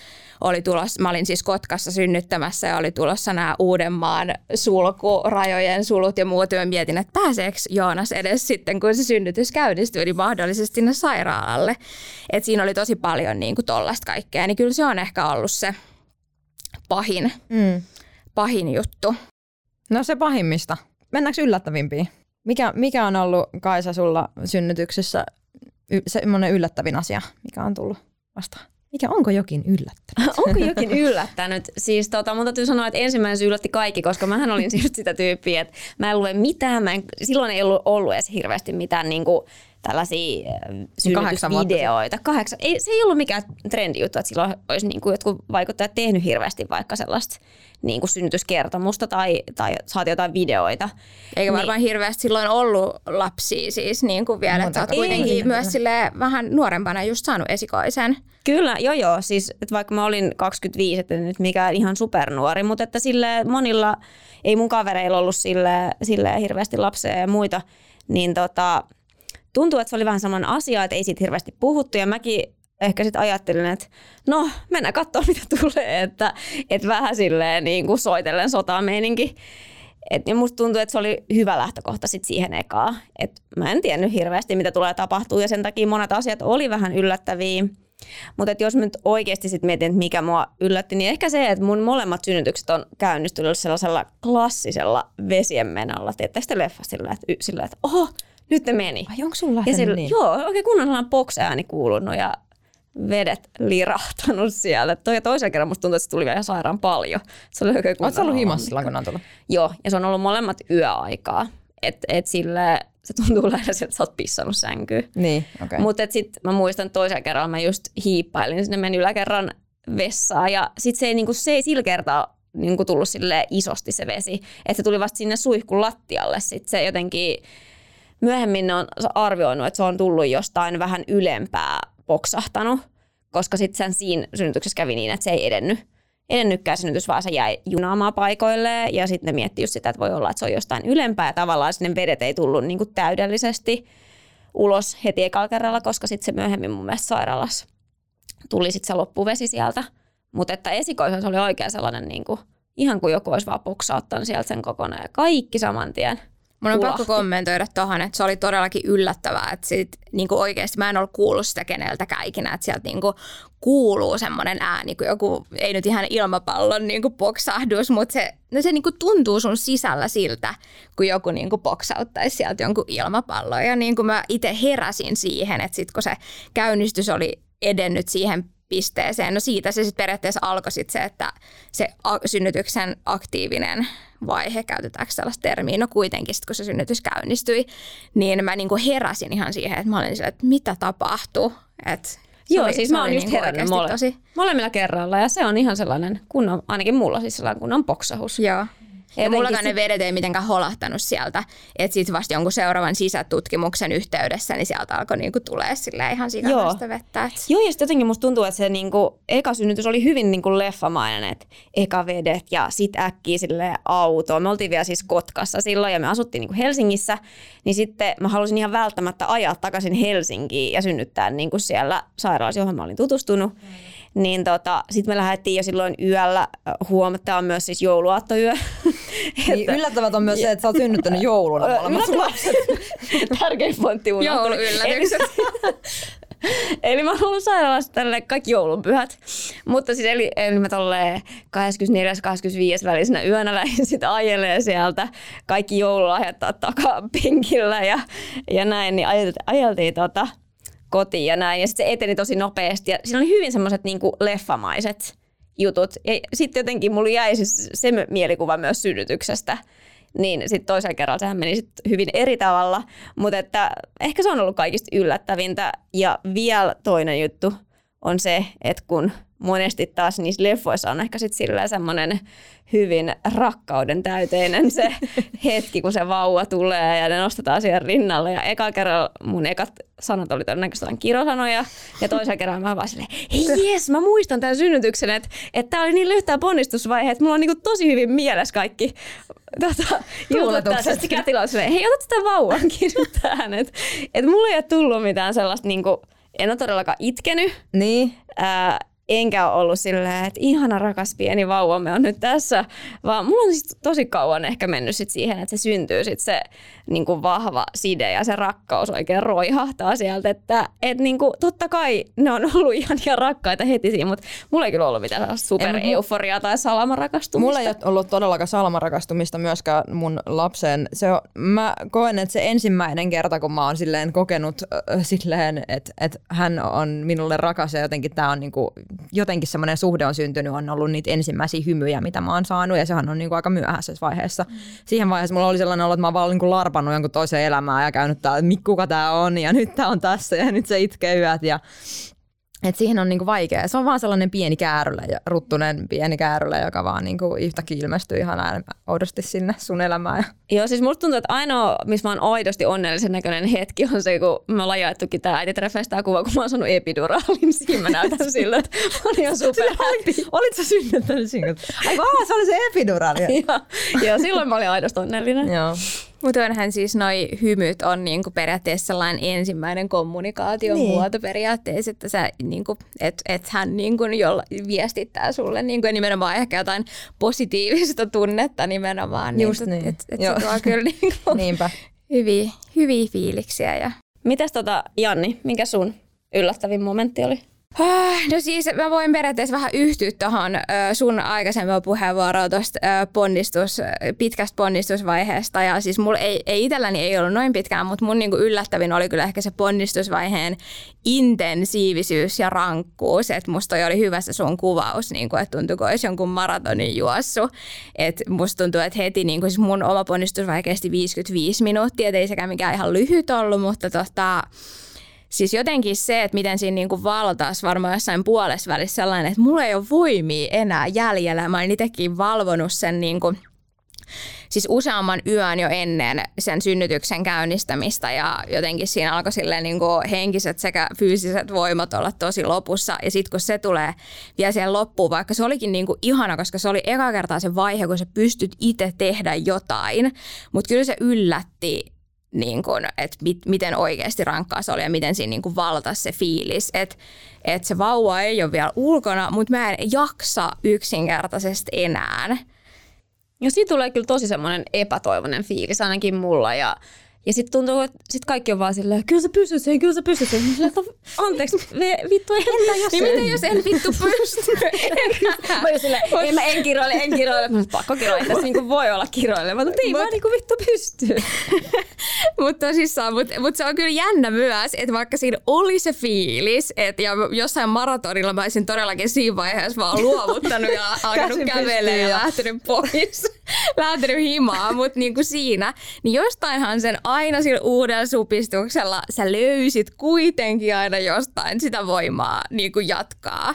oli tulossa, mä olin siis Kotkassa synnyttämässä ja oli tulossa nämä Uudenmaan sulkurajojen sulut ja muut. Ja mä mietin, että pääseekö Joonas edes sitten, kun se synnytys käynnistyy, niin mahdollisesti sinne sairaalalle. Et siinä oli tosi paljon niin kuin tollasta kaikkea, niin kyllä se on ehkä ollut se pahin. Mm pahin juttu? No se pahimmista. Mennäänkö yllättävimpiin? Mikä, mikä on ollut Kaisa sulla synnytyksessä y- semmoinen yllättävin asia, mikä on tullut vastaan? Mikä onko jokin yllättänyt? Onko jokin yllättänyt? Siis tota, mun täytyy sanoa, että ensimmäinen yllätti kaikki, koska mähän olin siis sitä tyyppiä, että mä en lue mitään. Mä en, silloin ei ollut, ollut edes hirveästi mitään niin kuin, tällaisia äh, synnytysvideoita. Kahdeksan. Ei, se ei ollut mikään juttu, että silloin olisi niin kuin jotkut vaikuttajat tehnyt hirveästi vaikka sellaista niin kuin synnytyskertomusta tai, tai saati jotain videoita. Eikä niin. varmaan hirveästi silloin ollut lapsia siis niin kuin vielä, että olet kuitenkin ei. myös sille vähän nuorempana just saanut esikoisen. Kyllä, joo joo, siis että vaikka mä olin 25, että nyt mikään ihan supernuori, mutta että sille monilla, ei mun kavereilla ollut sille, sille hirveästi lapsia ja muita, niin tota, tuntuu, että se oli vähän saman asia, että ei siitä hirveästi puhuttu ja mäkin ehkä sitten ajattelin, että no mennään katsoa mitä tulee, että, että vähän silleen niin kuin soitellen sotameininki. Et, ja musta tuntuu, että se oli hyvä lähtökohta sit siihen ekaan. Et mä en tiennyt hirveästi, mitä tulee tapahtuu ja sen takia monet asiat oli vähän yllättäviä. Mutta jos nyt oikeasti sit mietin, että mikä mua yllätti, niin ehkä se, että mun molemmat synnytykset on käynnistynyt sellaisella klassisella vesien menolla. Tiedättekö te leffasta sillä, että, sillä, että oho, nyt ne meni. Ai onko sulla ja sillä, niin? Joo, oikein kunnon sellainen box-ääni kuulunut ja vedet lirahtanut siellä. Toi toisen kerran musta tuntuu, että se tuli vielä sairaan paljon. Se oli oikein Oletko ollut himassa silloin, kun on tullut? Joo, ja se on ollut molemmat yöaikaa. Et, et sille, se tuntuu lähinnä siltä, että sä oot pissannut sänkyyn. Niin, okei. Okay. Mutta sitten mä muistan, että toisen kerran mä just hiippailin sinne meni yläkerran vessaan ja sitten se ei, niinku, se ei sillä kertaa niinku tullut sille isosti se vesi. Että se tuli vasta sinne suihkun lattialle. Sitten se jotenkin myöhemmin on arvioinut, että se on tullut jostain vähän ylempää poksahtanut, koska sitten sen siinä synnytyksessä kävi niin, että se ei edennyt edennytkään synnytys, vaan se jäi junaamaan paikoille. Ja sitten ne mietti just sitä, että voi olla, että se on jostain ylempää. Ja tavallaan sinne vedet ei tullut niin kuin täydellisesti ulos heti ekalla kerralla, koska sitten se myöhemmin mun mielestä sairaalassa tuli sitten se loppuvesi sieltä. Mutta että esikoisuus oli oikein sellainen, niin kuin, ihan kuin joku olisi vaan puksauttanut sieltä sen kokonaan ja kaikki saman tien – Mun on pakko kommentoida tuohon, että se oli todellakin yllättävää, että sit, niin kuin oikeasti mä en ollut kuullut sitä keneltäkään ikinä, että sieltä niin kuin kuuluu semmoinen ääni, kun joku, ei nyt ihan ilmapallon niin kuin poksahdus, mutta se, no se niin kuin tuntuu sun sisällä siltä, kun joku niin kuin poksauttaisi sieltä jonkun ilmapallon. Ja niin kuin mä itse heräsin siihen, että sitten kun se käynnistys oli edennyt siihen pisteeseen. No siitä se sitten periaatteessa alkoi sit se, että se synnytyksen aktiivinen vaihe, käytetäänkö sellaista termiä, no kuitenkin sit, kun se synnytys käynnistyi, niin mä niinku heräsin ihan siihen, että mä olin sillä, että mitä tapahtuu. Et Joo, oli, siis mä oon just niinku herännyt mole- tosi... molemmilla kerralla ja se on ihan sellainen kunnon, ainakin mulla siis sellainen kunnon poksahus. Joo. Ja mullakaan ne vedet ei mitenkään holahtanut sieltä. Että sitten vasta jonkun seuraavan sisätutkimuksen yhteydessä, niin sieltä alkoi niinku tulee sille ihan sikanaista vettä. Et. Joo, ja sitten jotenkin musta tuntuu, että se niinku, eka synnytys oli hyvin niinku leffamainen, että eka vedet ja sit äkkiä sille auto. Me oltiin vielä siis Kotkassa silloin ja me asuttiin niinku Helsingissä, niin sitten mä halusin ihan välttämättä ajaa takaisin Helsinkiin ja synnyttää niinku siellä sairaalassa, johon mä olin tutustunut. Mm niin tota, sitten me lähdettiin jo silloin yöllä, huomataan myös siis jouluaattoyö. niin, yllättävät on myös se, että sä oot synnyttänyt jouluna molemmat lapset. Tärkein fontti Jouluyllätykset. eli mä oon ollut sairaalassa tälle kaikki joulunpyhät. Mutta siis eli, eli mä tolleen 24. 25. välisenä yönä lähdin sitten ajelee sieltä kaikki joululahjat takapenkillä ja, ja näin, niin ajeltiin, ajeltiin tota, kotiin ja näin. Ja sitten se eteni tosi nopeasti ja siinä oli hyvin semmoiset niin leffamaiset jutut. Ja sitten jotenkin mulla jäi siis se mielikuva myös synnytyksestä. Niin sitten toisen kerralla sehän meni sit hyvin eri tavalla, mutta että ehkä se on ollut kaikista yllättävintä. Ja vielä toinen juttu on se, että kun monesti taas niissä leffoissa on ehkä sitten silleen semmoinen hyvin rakkauden täyteinen se hetki, kun se vauva tulee ja ne nostetaan siihen rinnalle. Ja eka kerralla mun ekat sanat oli todennäköisesti kirosanoja ja toisen kerran mä vaan silleen, hei jes, mä muistan tämän synnytyksen, että, että tää oli niin lyhtää ponnistusvaihe, että mulla on niinku tosi hyvin mielessä kaikki tota, Tuuletukset. Sitten kätilö on silleen, hei ota tätä vauvankin tähän, että et mulla ei ole tullut mitään sellaista niinku, en ole todellakaan itkenyt. Niin. Ää, enkä ole ollut silleen, että ihana rakas pieni vauvamme on nyt tässä, vaan mulla on siis tosi kauan ehkä mennyt sit siihen, että se syntyy sit se niin kuin vahva side ja se rakkaus oikein roihahtaa sieltä, että et niin kuin, totta kai ne on ollut ihan ja rakkaita heti siinä, mutta mulla ei kyllä ollut mitään super euforiaa tai salamarakastumista. Mulla ei ole ollut todellakaan salamarakastumista myöskään mun lapseen. Se on, mä koen, että se ensimmäinen kerta, kun mä oon silleen kokenut äh, silleen, että, että hän on minulle rakas ja jotenkin tää on niinku jotenkin semmoinen suhde on syntynyt, on ollut niitä ensimmäisiä hymyjä, mitä mä oon saanut, ja sehän on niin kuin aika myöhäisessä vaiheessa. Mm. Siihen vaiheessa mulla oli sellainen olo, että mä oon vaan niin kuin larpannut jonkun toisen elämää ja käynyt tää, että kuka tää on, ja nyt tää on tässä, ja nyt se itkee yöt, ja et siihen on niinku vaikea. Se on vaan sellainen pieni käärylä, ja ruttunen pieni käärylä, joka vaan niinku yhtäkkiä ilmestyy ihan oudosti sinne sun elämään. Joo, siis musta tuntuu, että ainoa, missä mä oon aidosti onnellisen näköinen hetki on se, kun me ollaan jaettukin tää äititreffeistä tämä kuva, kun mä oon saanut epiduraalin, siinä mä näytän sillä, että mä olin ihan super happy. Olit sä synnyttänyt siinä? Ai vaan, se oli se epiduraali. joo, joo, silloin mä olin aidosti onnellinen. joo. Mutta onhan siis noi hymyt on niinku periaatteessa sellainen ensimmäinen kommunikaation niin. muoto periaatteessa, että sä niinku, et, et hän niinku jolla viestittää sulle niinku, nimenomaan ehkä jotain positiivista tunnetta nimenomaan. Just niinku, niin. Et, et se tuo kyllä niinku Niinpä. Hyviä, hyviä fiiliksiä. Ja... Mitäs tota, Janni, mikä sun yllättävin momentti oli? Ah, no siis mä voin periaatteessa vähän yhtyä tuohon sun aikaisemmin puheenvuoroon tuosta ponnistus, pitkästä ponnistusvaiheesta. Ja siis mulla ei, ei itselläni ei ollut noin pitkään, mutta mun niinku yllättävin oli kyllä ehkä se ponnistusvaiheen intensiivisyys ja rankkuus. Että musta oli hyvä se sun kuvaus, niinku, että tuntui kuin olisi jonkun maratonin juossu. Että musta tuntuu, että heti niinku, siis mun oma ponnistusvaihe kesti 55 minuuttia, et ei sekään mikään ihan lyhyt ollut, mutta tota, Siis jotenkin se, että miten siinä niinku valtaisi varmaan jossain puolessa välissä sellainen, että mulla ei ole voimia enää jäljellä. Mä olin itsekin valvonut sen niinku, siis useamman yön jo ennen sen synnytyksen käynnistämistä ja jotenkin siinä alkoi niin kuin henkiset sekä fyysiset voimat olla tosi lopussa ja sitten kun se tulee vielä siihen loppuun, vaikka se olikin niin kuin ihana, koska se oli eka kertaa se vaihe, kun sä pystyt itse tehdä jotain, mutta kyllä se yllätti niin kuin, että mit, miten oikeasti rankkaa se oli ja miten siinä niin kuin valtasi se fiilis. Että että se vauva ei ole vielä ulkona, mutta mä en jaksa yksinkertaisesti enää. Ja siitä tulee kyllä tosi semmoinen epätoivoinen fiilis ainakin mulla ja ja sitten tuntuu, että sit kaikki on vaan silleen, kyllä sä pystyt siihen, kyllä sä pystyt siihen. Mä että anteeksi, ve, vittu, entä jos, niin mitä jos en vittu pysty? mä olin silleen, en mä en kiroile, en kiroile. Mä pakko kiroille, tässä niinku voi olla kiroille. Mä ei vaan niinku vittu pysty. mutta tosissaan, mutta mut se on kyllä jännä myös, että vaikka siinä oli se fiilis, että ja jossain maratonilla mä olisin todellakin siinä vaiheessa vaan luovuttanut ja alkanut kävelemään ja lähtenyt pois, lähtenyt himaa, mutta niinku siinä, niin jostainhan sen aina sillä uudella supistuksella sä löysit kuitenkin aina jostain sitä voimaa niin kuin jatkaa.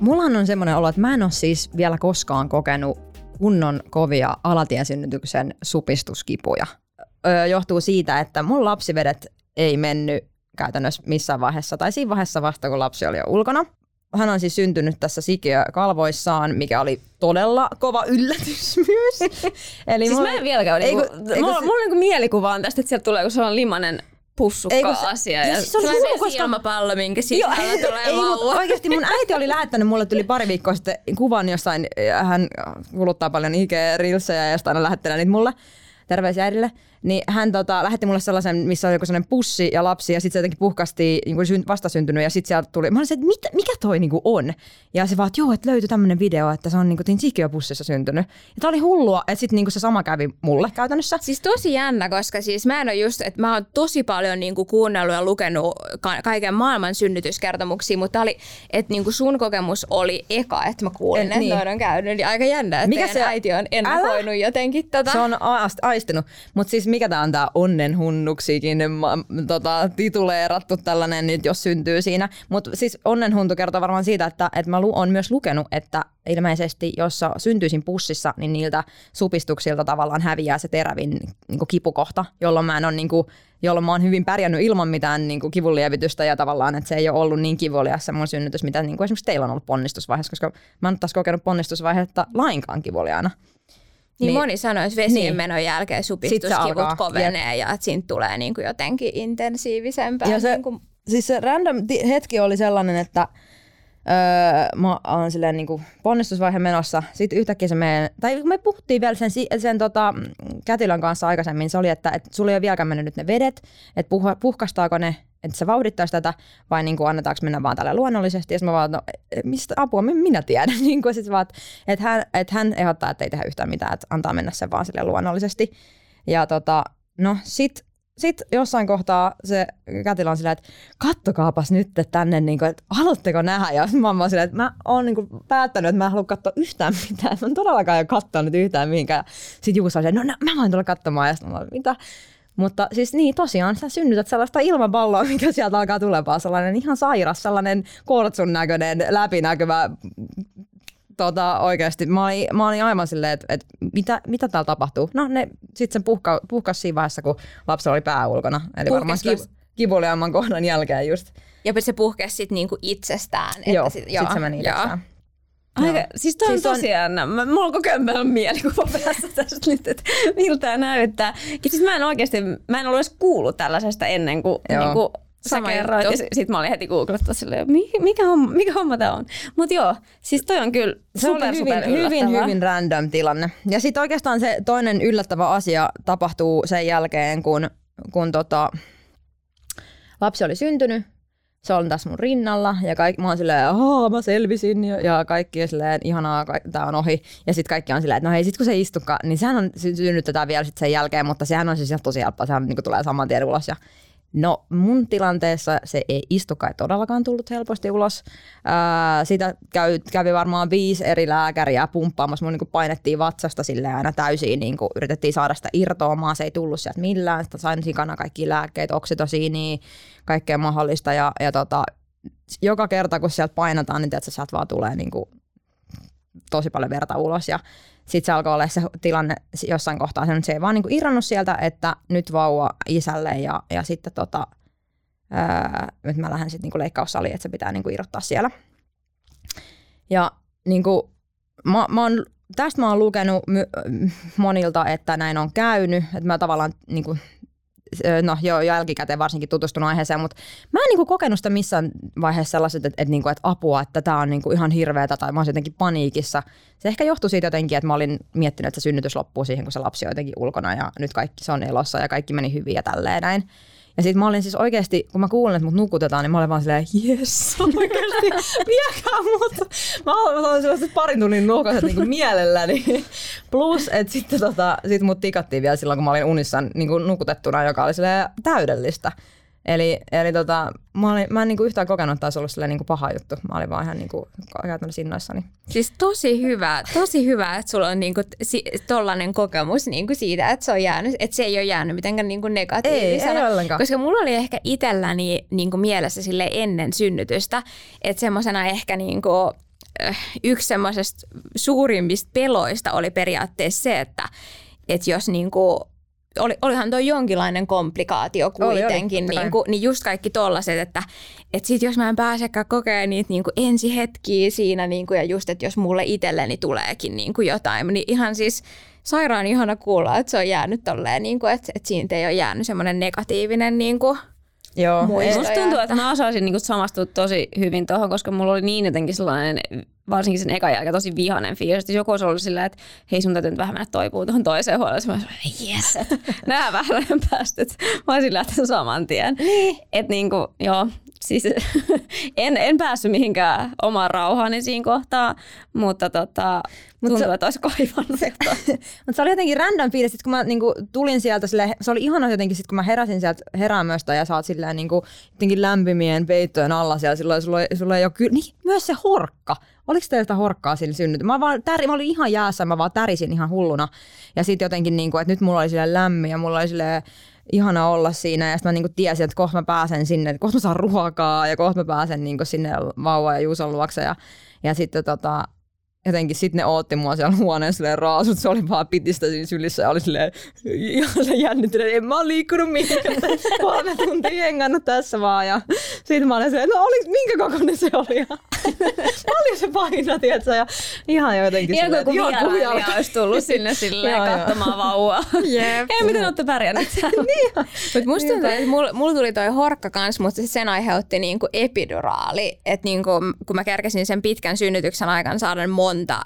Mullahan on semmoinen olo, että mä en ole siis vielä koskaan kokenut kunnon kovia alatiesynnytyksen supistuskipuja. Öö, johtuu siitä, että mun lapsivedet ei mennyt käytännössä missään vaiheessa, tai siinä vaiheessa vasta kun lapsi oli jo ulkona hän on siis syntynyt tässä sikiö kalvoissaan, mikä oli todella kova yllätys myös. Eli siis mulla, mä en vieläkään niinku, ei, mulla, mulla on niinku mielikuva on tästä, että sieltä tulee sellainen limanen pussukka-asia. Ja, ja se on hullu, koska... ilmapallo, minkä sisällä tulee ei, vauva. Oikeasti mun äiti oli lähettänyt mulle tuli pari viikkoa sitten kuvan jossain, hän kuluttaa paljon IG-rilsejä ja sitten aina lähettelee niitä mulle terveisiä äidille, niin hän tota, lähetti mulle sellaisen, missä oli joku sellainen pussi ja lapsi, ja sitten se jotenkin puhkasti niin kuin vastasyntynyt, ja sitten sieltä tuli, mä olin se, että mit, mikä toi niin kuin on? Ja se vaan, että joo, että löytyi tämmöinen video, että se on niin kuin pussissa syntynyt. Ja tää oli hullua, että sitten niin se sama kävi mulle käytännössä. Siis tosi jännä, koska siis mä en ole just, että mä oon tosi paljon niin kuin kuunnellut ja lukenut ka- kaiken maailman synnytyskertomuksia, mutta oli, että niin kuin sun kokemus oli eka, että mä kuulin, en, että niin. on käynyt, niin aika jännä, että mikä se äiti on ennakoinut Älä? jotenkin tota. Se on aistinut, mutta siis mikä tämä on tämä onnenhunnuksikin tota, tituleerattu tällainen nyt, jos syntyy siinä. Mutta siis onnenhuntu kertoo varmaan siitä, että, että mä oon myös lukenut, että ilmeisesti jos syntyisin pussissa, niin niiltä supistuksilta tavallaan häviää se terävin niin kipukohta, jolloin mä en ole niin kuin, jolloin mä oon hyvin pärjännyt ilman mitään niin kuin kivunlievitystä ja tavallaan, että se ei ole ollut niin kivulias se mun synnytys, mitä niin kuin esimerkiksi teillä on ollut ponnistusvaiheessa, koska mä en taas kokenut ponnistusvaihetta lainkaan kivuliaana. Niin, niin moni sanoo, että vesiin niin. jälkeen supistuskivut kovenee ja että siitä tulee niin kuin jotenkin intensiivisempää. Ja se, niin kuin... siis se random hetki oli sellainen, että öö, mä oon silleen niin kuin ponnistusvaihe menossa. Sitten yhtäkkiä se meidän, tai me puhuttiin vielä sen, sen tota, kätilön kanssa aikaisemmin, se oli, että, että sulla ei ole vieläkään mennyt nyt ne vedet, että puh, puhkastaako ne, että se vauhdittaisi tätä, vai niin kuin annetaanko mennä vaan tälle luonnollisesti. Ja mä vaan, no mistä apua, minä tiedän. niin kuin sit vaan, että hän, että hän ehdottaa, että ei tehdä yhtään mitään, että antaa mennä sen vaan sille luonnollisesti. Ja tota, no sit sitten jossain kohtaa se kätilö on silleen, että kattokaapas nyt tänne, niin kuin, että haluatteko nähdä? Ja mä oon silleen, että mä oon niin kuin, päättänyt, että mä en halua katsoa yhtään mitään. Mä en todellakaan ole katsonut yhtään mihinkään. Sitten Juuso on silleen, no, no mä voin tulla katsomaan. Ja sitten mä oon, mitä? Mutta siis niin, tosiaan sä synnytät sellaista ilmapalloa, mikä sieltä alkaa tulemaan. Sellainen ihan sairas, sellainen kortsun näköinen, läpinäkyvä tota, oikeasti, mä olin, mä olin aivan silleen, että, että mitä, mitä täällä tapahtuu. No ne sitten sen puhka, puhkas siinä vaiheessa, kun lapsi oli pää ulkona. Eli varmaan kiv, kivuliaamman kohdan jälkeen just. Ja se puhkesi sitten niinku itsestään. Että joo, sit, joo, sit se meni itsestään. Aika, no. siis toi siis on tosiaan, on... Mä, mulla on koko ajan mielikuva päässä tästä nyt, että miltä tämä näyttää. Ja siis mä en oikeasti, mä en ollut edes kuullut tällaisesta ennen kuin, niin kuin Sä kerroit, ja sitten mä olin heti googlettaa silleen, mikä homma, mikä homma tää on. Mutta joo, siis toi on kyllä se super, oli hyvin, super hyvin, hyvin random tilanne. Ja sitten oikeastaan se toinen yllättävä asia tapahtuu sen jälkeen, kun, kun tota, lapsi oli syntynyt. Se on tässä mun rinnalla ja kaikki, mä oon silleen, ahaa mä selvisin ja, ja kaikki on silleen, ihanaa, tää on ohi. Ja sitten kaikki on silleen, että no hei, sit kun se istukaan, niin sehän on, synnytetään vielä sit sen jälkeen, mutta sehän on siis tosi helppoa, sehän niin tulee saman tien ulos ja No mun tilanteessa se ei istukaan todellakaan tullut helposti ulos. Ää, sitä käy, kävi varmaan viisi eri lääkäriä pumppaamassa. Mun niin painettiin vatsasta sille aina täysin, niin yritettiin saada sitä irtoamaan. Se ei tullut sieltä millään. Sitä sain sikana kaikki lääkkeet, oksitosiinia, kaikkea mahdollista. Ja, ja tota, joka kerta kun sieltä painataan, niin tiedätkö, sieltä vaan tulee niin kuin tosi paljon verta ulos. Ja sitten se alkoi olla se tilanne jossain kohtaa, se, se ei vaan niinku irronnut sieltä, että nyt vauva isälle ja, ja sitten tota, ää, nyt mä lähden sitten niinku leikkaussaliin, että se pitää niinku irrottaa siellä. Ja niinku, mä, mä oon, tästä mä oon lukenut my, monilta, että näin on käynyt, että mä tavallaan niinku, no jo jälkikäteen varsinkin tutustunut aiheeseen, mutta mä en niinku kokenut sitä missään vaiheessa sellaiset, että, että, niinku, että apua, että tämä on niinku ihan hirveätä tai mä olisin jotenkin paniikissa. Se ehkä johtui siitä jotenkin, että mä olin miettinyt, että se synnytys loppuu siihen, kun se lapsi on jotenkin ulkona ja nyt kaikki se on elossa ja kaikki meni hyvin ja tälleen näin. Ja sitten mä olin siis oikeasti, kun mä kuulin, että mut nukutetaan, niin mä olin vaan silleen, jes, oikeasti, viekää mut. Mä olin sellaiset parin tunnin nuokaset niin mielelläni. Plus, että sitten tota, sit mut tikattiin vielä silloin, kun mä olin unissa niin nukutettuna, joka oli silleen täydellistä. Eli, eli tota, mä, olin, mä en niinku yhtään kokenut, että olisi ollut niinku paha juttu. Mä olin vaan ihan niinku käytännössä innoissani. Siis tosi hyvä, tosi hyvä, että sulla on niinku si, tollainen kokemus niinku siitä, että se, on jäänyt, että se ei ole jäänyt mitenkään niinku negatiivisena. Ei, ei ollenkaan. Koska mulla oli ehkä itselläni niinku mielessä sille ennen synnytystä, että semmoisena ehkä niinku, äh, yksi semmoisesta suurimmista peloista oli periaatteessa se, että että jos niinku oli, olihan tuo jonkinlainen komplikaatio kuitenkin, oli, oli, niin, kuin, niin just kaikki tollaset, että et sit jos mä en pääsekään kokea niitä niin kuin ensihetkiä siinä niin kuin, ja just, että jos mulle itselleni tuleekin niin kuin jotain, niin ihan siis sairaan ihana kuulla, että se on jäänyt tolleen, niin kuin, että, että siitä ei ole jäänyt semmoinen negatiivinen niin kuin, Joo, musta tuntuu, että mä osaisin niinku samastua tosi hyvin tuohon, koska mulla oli niin jotenkin sellainen, varsinkin sen ekan jälkeen tosi vihainen fiilis. Että joku olisi ollut silleen, että hei sun täytyy nyt vähän mennä toipuun tuohon toiseen huoleen. Mä olisin, yes, nää vähän päästöt. Mä olisin lähtenyt saman tien. Niin. Että niinku, joo, siis en, en päässyt mihinkään omaan rauhaani siinä kohtaa, mutta tota, tuntuu, se, että olisi kaivannut. Se, mutta se oli jotenkin random fiilis, kun mä niinku, tulin sieltä, sille, se oli ihana jotenkin sit, kun mä heräsin sieltä heräämöstä ja sä oot silleen niinku, jotenkin lämpimien peittojen alla siellä, silloin sulla, sulla ei ole kyllä, niin, myös se horkka. Oliko teiltä horkkaa sillä synnyt? Mä, vaan täri, mä olin ihan jäässä, mä vaan tärisin ihan hulluna. Ja sitten jotenkin, niinku, että nyt mulla oli sille lämmin ja mulla oli sille ihana olla siinä ja sitten mä niinku tiesin, että kohta mä pääsen sinne, että kohta mä saan ruokaa ja kohta mä pääsen niinku sinne vauva ja Juuson luokse ja, ja sitten tota, jotenkin sitten ne ootti mua siellä huoneen silleen raasut, se oli vaan pitistä siinä sylissä ja oli silleen ihan se jännittynyt, en mä oon liikkunut mihinkään, kolme tuntia hengannut tässä vaan ja sitten mä olin silleen, no olis, minkä kokoinen se oli ja paljon se paina, tietsä, ja ihan jotenkin Ihan silleen, kuin että joo, vierailija jalka. olisi tullut sinne silleen Joo, joo. katsomaan vauvaa. Jep. Ei, miten olette pärjänneet täällä? Mutta musta tuntuu, että mulla mul tuli toi horkka kans, mutta sen aiheutti niinku epiduraali. Että niinku, kun mä kerkesin sen pitkän synnytyksen aikana saada monta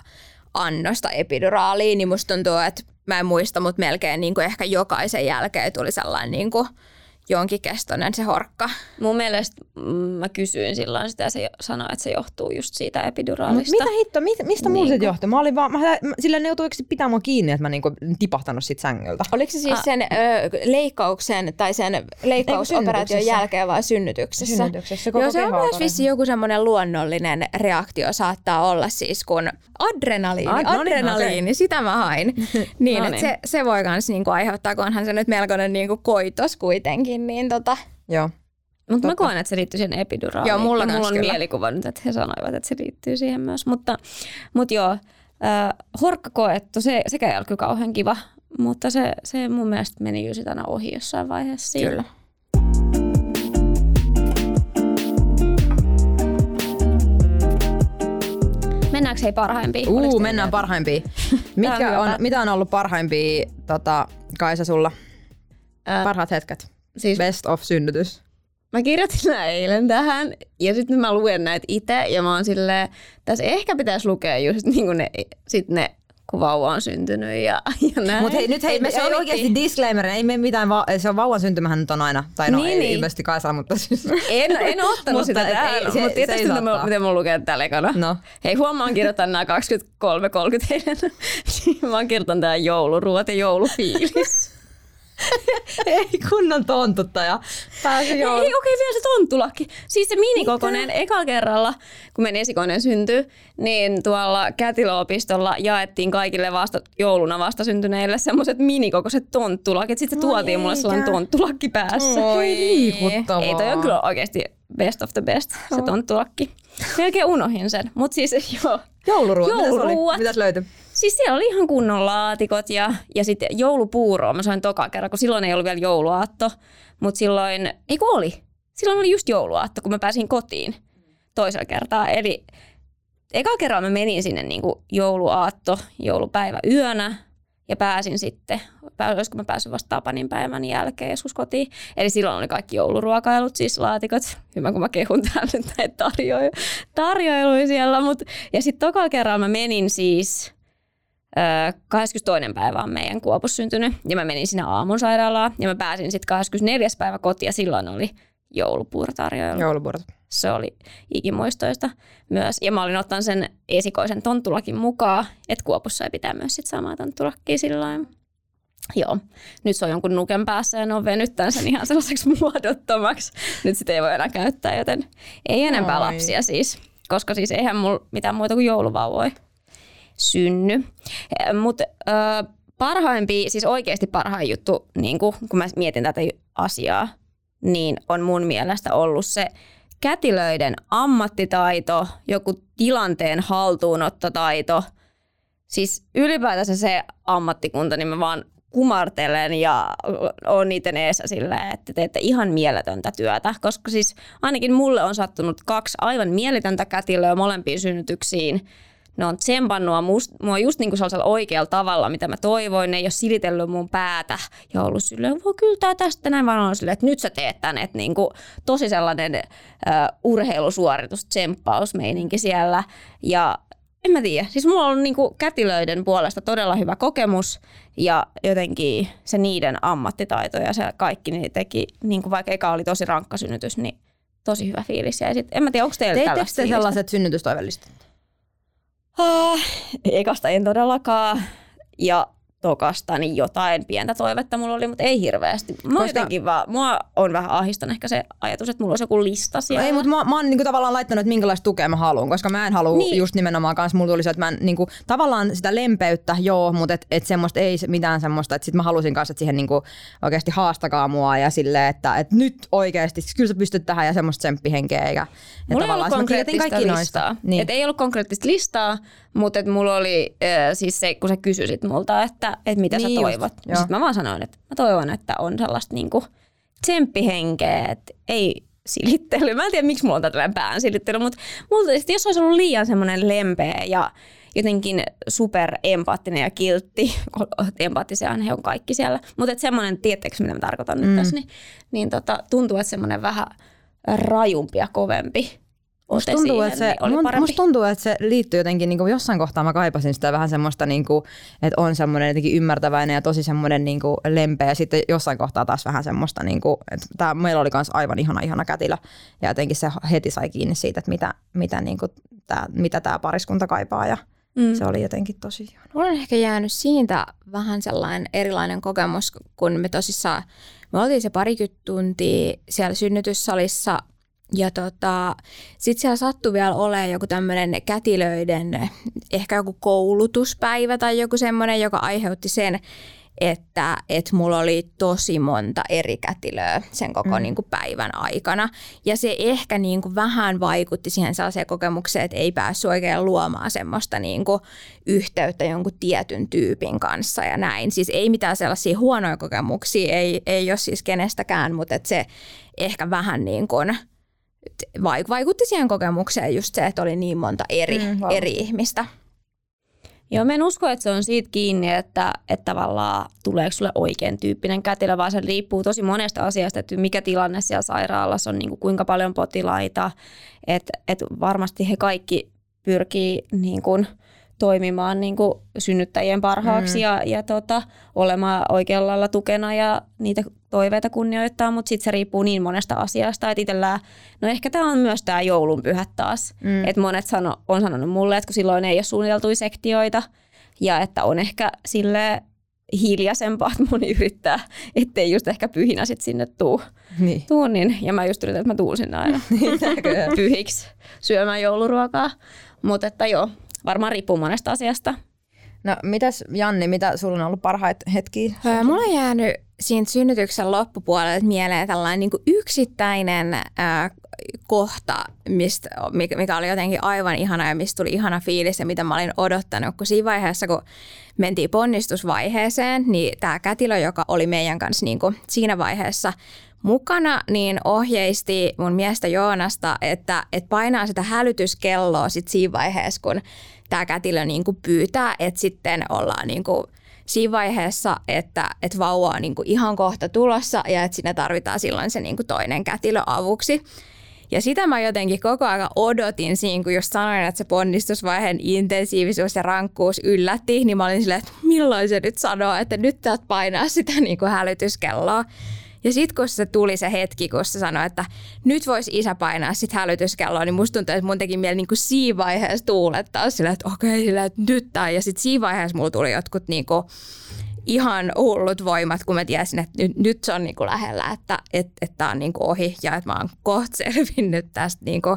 annosta epiduraalia, niin musta tuntuu, että mä en muista, mutta melkein niinku ehkä jokaisen jälkeen tuli sellainen niinku jonkin kestoinen se horkka. Mun mielestä mm, mä kysyin silloin sitä ja se sanoi, että se johtuu just siitä Mut epiduraalista. mitä hitto, mit, mistä mulla Niinku. sit johtui? Mä olin vaan, mä, sillä ne joutui pitää mua kiinni, että mä niinku tipahtanut sit sängyltä. Oliko se siis Ah. sen ö, leikkauksen tai sen leikkausoperaation jälkeen vai synnytyksessä? Synnytyksessä koko Joo, se on myös vissi joku semmoinen luonnollinen reaktio saattaa olla siis, kun adrenaliini, Ad- no niin, adrenaliini, sitä mä hain. niin, No että niin. se, se voi myös niinku aiheuttaa, kun onhan se nyt melkoinen niinku koitos kuitenkin, niin tota, Joo. Mutta mä koen, että se liittyy siihen epiduraaliin. Joo, mulla mulla on kyllä. mielikuva nyt, että he sanoivat, että se liittyy siihen myös. Mutta, mutta joo, äh, horkkakoettu, se, sekään ei ole kyllä kauhean kiva, mutta se, se mun mielestä meni just aina ohi jossain vaiheessa. siinä. Kyllä. Mennäänkö hei parhaimpiin? Oliko Uu, teillä mennään parhaimpiin. Mitkä on, mitä on ollut parhaimpia, tota, Kaisa, sulla? Ää, Parhaat hetket. Siis Best of synnytys. Mä kirjoitin eilen tähän ja sitten mä luen näitä itse ja mä oon silleen, tässä ehkä pitäisi lukea just niin kuin ne, sit ne kun vauva on syntynyt ja, ja näin. Mutta hei, nyt hei, me me ei sovittiin. oikeasti disclaimer, ei me mitään, va- se on vauvan syntymähän nyt on aina, tai no Niin, ei niin. ilmeisesti Kaisa, mutta siis. En, en ottanut sitä ei- se- mutta se tietysti ei mitä mä, miten mä luken täällä ekana. No. Hei, huomaan kirjoitan nämä 23-30 eilen. mä oon kirjoitan tää jouluruot ja joulufiilis. Ei kunnon tontuttaja. Pääsi Ei, joo. okei, okay, vielä se tonttulakki. Siis se minikokoinen, eka kerralla, kun meidän esikoinen syntyi, niin tuolla kätilöopistolla jaettiin kaikille vasta, jouluna vastasyntyneille semmoiset minikokoiset tonttulakit. Sitten se tuotiin mulle sellainen tonttulakki päässä. Ei liikuttavaa. Ei, toi on kyllä oikeasti best of the best, se tonttulakki. Melkein unohin sen, mutta siis joo. Jouluruot. Mitäs, oli? Jouluruot. Mitäs löytyi? Siis siellä oli ihan kunnon laatikot ja, ja sitten joulupuuroa mä sain toka kerran, kun silloin ei ollut vielä jouluaatto, mutta silloin, ei kun oli, silloin oli just jouluaatto, kun mä pääsin kotiin toisella kertaa. Eli eka kerran mä menin sinne niin kuin jouluaatto, joulupäivä yönä ja pääsin sitten, olisiko mä päässyt vasta Tapanin päivän jälkeen joskus kotiin. Eli silloin oli kaikki jouluruokailut, siis laatikot. Hyvä, kun mä kehun täällä nyt näitä tarjoiluja, tarjoiluja siellä. Mut, ja sitten toka kerran mä menin siis, 22. päivä on meidän Kuopus syntynyt ja mä menin sinne aamun sairaalaan ja mä pääsin sitten 24. päivä kotiin ja silloin oli joulupuurotarjoilu. Joulupuurot. Se oli ikimuistoista myös. Ja mä olin ottanut sen esikoisen tonttulakin mukaan, että Kuopussa ei pitää myös sit samaa tonttulakkia silloin. Joo, nyt se on jonkun nuken päässä ja ne on venyttänyt sen ihan sellaiseksi muodottomaksi. Nyt sitä ei voi enää käyttää, joten ei enempää Oi. lapsia siis. Koska siis eihän mulla mitään muuta kuin jouluvauvoja synny. Mutta parhaimpi, siis oikeasti parhain juttu, niin kun, kun mä mietin tätä asiaa, niin on mun mielestä ollut se kätilöiden ammattitaito, joku tilanteen haltuunottotaito. Siis ylipäätänsä se ammattikunta, niin mä vaan kumartelen ja on niiden eessä silleen, että teette ihan mieletöntä työtä. Koska siis ainakin mulle on sattunut kaksi aivan mieletöntä kätilöä molempiin synnytyksiin. Ne on tsempannut mua must, mua just niin kuin sellaisella oikealla tavalla, mitä mä toivoin. Ne ei ole silitellyt mun päätä ja ollut silleen, voi kyllä tää tästä näin, vaan on silleen, että nyt sä teet tän. Että niin kuin tosi sellainen uh, urheilusuoritus, tsemppausmeininki siellä. Ja en mä tiedä. Siis mulla on ollut niinku kätilöiden puolesta todella hyvä kokemus ja jotenkin se niiden ammattitaito ja se kaikki niin teki, niinku vaikka eka oli tosi rankka synnytys, niin tosi hyvä fiilis. Ja sit, en mä tiedä, onko teillä Teittekö te sellaiset synnytystoivellistat? Ah, ekasta en todellakaan. Ja tokasta, niin jotain pientä toivetta mulla oli, mutta ei hirveästi. Mä Koska... jotenkin vaan, mua on vähän ahistanut ehkä se ajatus, että mulla olisi joku lista siellä. Ei, mutta mä, mä oon niinku tavallaan laittanut, että minkälaista tukea mä haluan, koska mä en halua niin. just nimenomaan kanssa, mulla tuli se, että mä en, niinku, tavallaan sitä lempeyttä, joo, mutta et, et semmoista ei mitään semmoista, että sit mä halusin kanssa, että siihen niinku oikeasti haastakaa mua ja silleen, että et nyt oikeasti, kyllä sä pystyt tähän ja semmoista tsemppihenkeä. Ja, mulla ei ollut konkreettista listaa. Niin. Et ei ollut konkreettista listaa, mutta mulla oli äh, siis se, kun sä kysyisit multa, että et mitä niin sä toivot. Sitten mä vaan sanoin, että mä toivon, että on sellaista niinku tsemppihenkeä, että ei silittely. Mä en tiedä, miksi mulla on tällainen pään silittely, mutta mulla, jos olisi ollut liian semmoinen lempeä ja jotenkin super empaattinen ja kiltti, empaattisia he on kaikki siellä, mutta semmoinen, tiedättekö mitä mä tarkoitan mm. nyt tässä, niin, niin tota, tuntuu, että semmoinen vähän rajumpi ja kovempi Musta tuntuu, siihen, että se, niin parempi. musta tuntuu, että se liittyy jotenkin, niin kuin jossain kohtaa mä kaipasin sitä vähän semmoista, niin kuin, että on semmoinen jotenkin ymmärtäväinen ja tosi semmoinen niin kuin lempeä. Ja sitten jossain kohtaa taas vähän semmoista, niin kuin, että tää, meillä oli myös aivan ihana, ihana kätilö. Ja jotenkin se heti sai kiinni siitä, että mitä, mitä, niin kuin, tää, mitä tämä pariskunta kaipaa. Ja mm. se oli jotenkin tosi ihana. Mulla on ehkä jäänyt siitä vähän sellainen erilainen kokemus, kun me tosissaan, me oltiin se parikymmentä tuntia siellä synnytyssalissa – ja tota, sitten siellä sattui vielä olemaan joku tämmöinen kätilöiden, ehkä joku koulutuspäivä tai joku semmoinen, joka aiheutti sen, että, että mulla oli tosi monta eri kätilöä sen koko mm. niin kuin päivän aikana. Ja se ehkä niin kuin vähän vaikutti siihen sellaiseen kokemukseen, että ei päässyt oikein luomaan semmoista niin kuin yhteyttä jonkun tietyn tyypin kanssa ja näin. Siis ei mitään sellaisia huonoja kokemuksia, ei, ei ole siis kenestäkään, mutta että se ehkä vähän niin kuin – vaikutti siihen kokemukseen just se, että oli niin monta eri, mm, eri ihmistä. Joo, mä en usko, että se on siitä kiinni, että, että tavallaan tuleeko sulle oikein tyyppinen kätilö, vaan se riippuu tosi monesta asiasta, että mikä tilanne siellä sairaalassa on, niin kuin kuinka paljon potilaita. Että et varmasti he kaikki pyrkii niin kuin, toimimaan niin kuin synnyttäjien parhaaksi mm. ja, ja tota, olemaan oikealla lailla tukena ja niitä toiveita kunnioittaa, mutta sitten se riippuu niin monesta asiasta, että itsellään, no ehkä tämä on myös tämä joulunpyhät taas, mm. että monet sano, on sanonut mulle, että kun silloin ei ole suunniteltuja sektioita ja että on ehkä sille hiljaisempaa, että moni yrittää, ettei just ehkä pyhinä sit sinne tuu. Niin. Tuun, niin, ja mä just yritän, että mä tuun sinne aina niin, pyhiksi syömään jouluruokaa. Mutta että joo, varmaan riippuu monesta asiasta. No mitäs Janni, mitä sulla on ollut parhaita hetkiä? Öö, mulla on jäänyt siinä synnytyksen loppupuolelle mieleen tällainen niin yksittäinen ää, kohta, mistä, mikä oli jotenkin aivan ihana ja mistä tuli ihana fiilis ja mitä mä olin odottanut, kun siinä vaiheessa, kun mentiin ponnistusvaiheeseen, niin tämä kätilö, joka oli meidän kanssa niin kuin siinä vaiheessa mukana, niin ohjeisti mun miestä Joonasta, että, että painaa sitä hälytyskelloa sit siinä vaiheessa, kun tämä kätilö niin kuin pyytää, että sitten ollaan niin kuin siinä vaiheessa, että, että vauva on niin kuin ihan kohta tulossa ja että sinne tarvitaan silloin se niin kuin toinen kätilö avuksi. Ja sitä mä jotenkin koko ajan odotin siinä, kun just sanoin, että se ponnistusvaiheen intensiivisuus ja rankkuus yllätti, niin mä olin silleen, että milloin se nyt sanoo, että nyt täältä painaa sitä niin kuin hälytyskelloa. Ja sitten kun se tuli se hetki, kun se sanoi, että nyt voisi isä painaa sit hälytyskelloa, niin musta tuntuu, että mun teki mieli niin siinä vaiheessa tuulettaa sillä, että okei, sillä, että nyt tää. Ja sitten siinä vaiheessa mulla tuli jotkut niin kuin, ihan hullut voimat, kun mä tiesin, että nyt, nyt se on niin kuin lähellä, että että että tämä on kuin ohi ja että mä oon kohta selvinnyt tästä niin kuin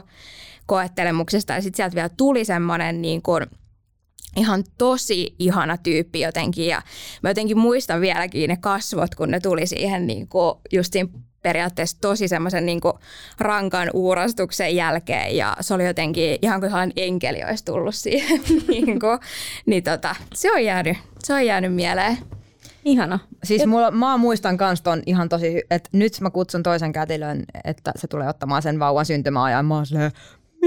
koettelemuksesta. Ja sitten sieltä vielä tuli semmoinen kuin, ihan tosi ihana tyyppi jotenkin ja mä jotenkin muistan vieläkin ne kasvot, kun ne tuli siihen niin kuin just siinä periaatteessa tosi semmoisen niin rankan uurastuksen jälkeen ja se oli jotenkin ihan kuin sellainen enkeli olisi tullut siihen. niin kuin, niin tota, se on jäänyt, se on jäänyt mieleen. Ihana. Siis mulla, mä muistan kans ton ihan tosi, että nyt mä kutsun toisen kätilön, että se tulee ottamaan sen vauvan syntymäajan. Mä oon silleen,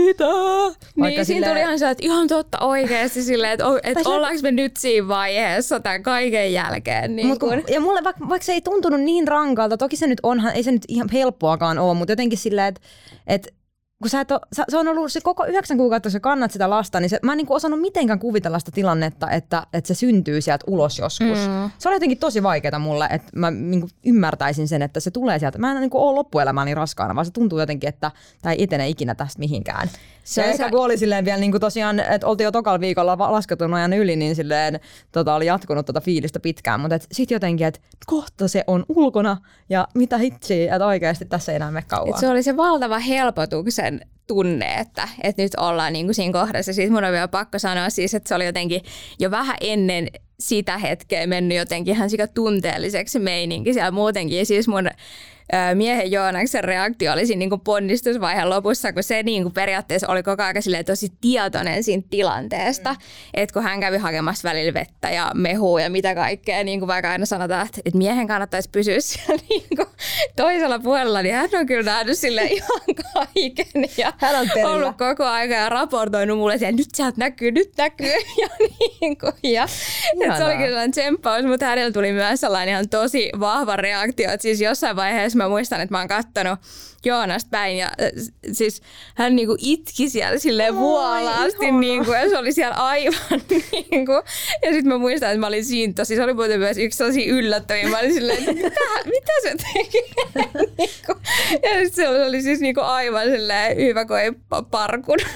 mitä? Vaikka niin, siinä tuli ihan se, että ihan totta oikeasti silleen, että, että ollaanko me nyt siinä vaiheessa tämän kaiken jälkeen. Niin Mut, kun... Ja mulle vaikka, vaikka se ei tuntunut niin rankalta, toki se nyt onhan, ei se nyt ihan helppoakaan ole, mutta jotenkin silleen, että, että kun sä et ole, se on ollut se koko yhdeksän kuukautta, kun sä kannat sitä lasta, niin se, mä en niin osannut mitenkään kuvitella sitä tilannetta, että, että se syntyy sieltä ulos joskus. Mm. Se oli jotenkin tosi vaikeaa mulle, että mä niin ymmärtäisin sen, että se tulee sieltä. Mä en niin ole loppuelämäni raskaana, vaan se tuntuu jotenkin, että tämä ei etene ikinä tästä mihinkään. Se ja ehkä se... kun oli silleen vielä niin kuin tosiaan, että oltiin jo tokalla viikolla lasketun ajan yli, niin silleen tota, oli jatkunut tota fiilistä pitkään, mutta sitten jotenkin, että kohta se on ulkona ja mitä hitsiä, että oikeasti tässä ei enää mene kauan. Et se oli se valtava helpotuksen tunne, että, että nyt ollaan niin kuin siinä kohdassa. Siis mun on vielä pakko sanoa siis, että se oli jotenkin jo vähän ennen sitä hetkeä mennyt jotenkin ihan tunteelliseksi meininki siellä muutenkin. Ja siis mun miehen Joonaksen reaktio oli siinä niin kuin ponnistusvaiheen lopussa, kun se niin kuin periaatteessa oli koko ajan tosi tietoinen siinä tilanteesta, mm. että kun hän kävi hakemassa välillä vettä ja mehua ja mitä kaikkea, niin kuin vaikka aina sanotaan, että, että miehen kannattaisi pysyä siellä niin kuin toisella puolella, niin hän on kyllä nähnyt sille ihan kaiken ja hän on ollut koko ajan ja raportoinut mulle, että nyt sieltä näkyy, nyt näkyy. Ja niin kuin, ja että se oli kyllä sellainen tsemppaus, mutta hänellä tuli myös sellainen ihan tosi vahva reaktio, että siis jossain vaiheessa mä muistan, että mä oon kattonut Joonasta päin ja äh, siis hän niinku itki siellä silleen vuolaasti niinku, ja se oli siellä aivan niinku. Ja sitten mä muistan, että mä olin siinä tosi, se oli muuten myös yksi tosi yllättäviä. Mä olin silleen, että mitä, mitä se teki? niinku. Ja sitten se oli siis niinku aivan silleen hyvä, kun ei parkunut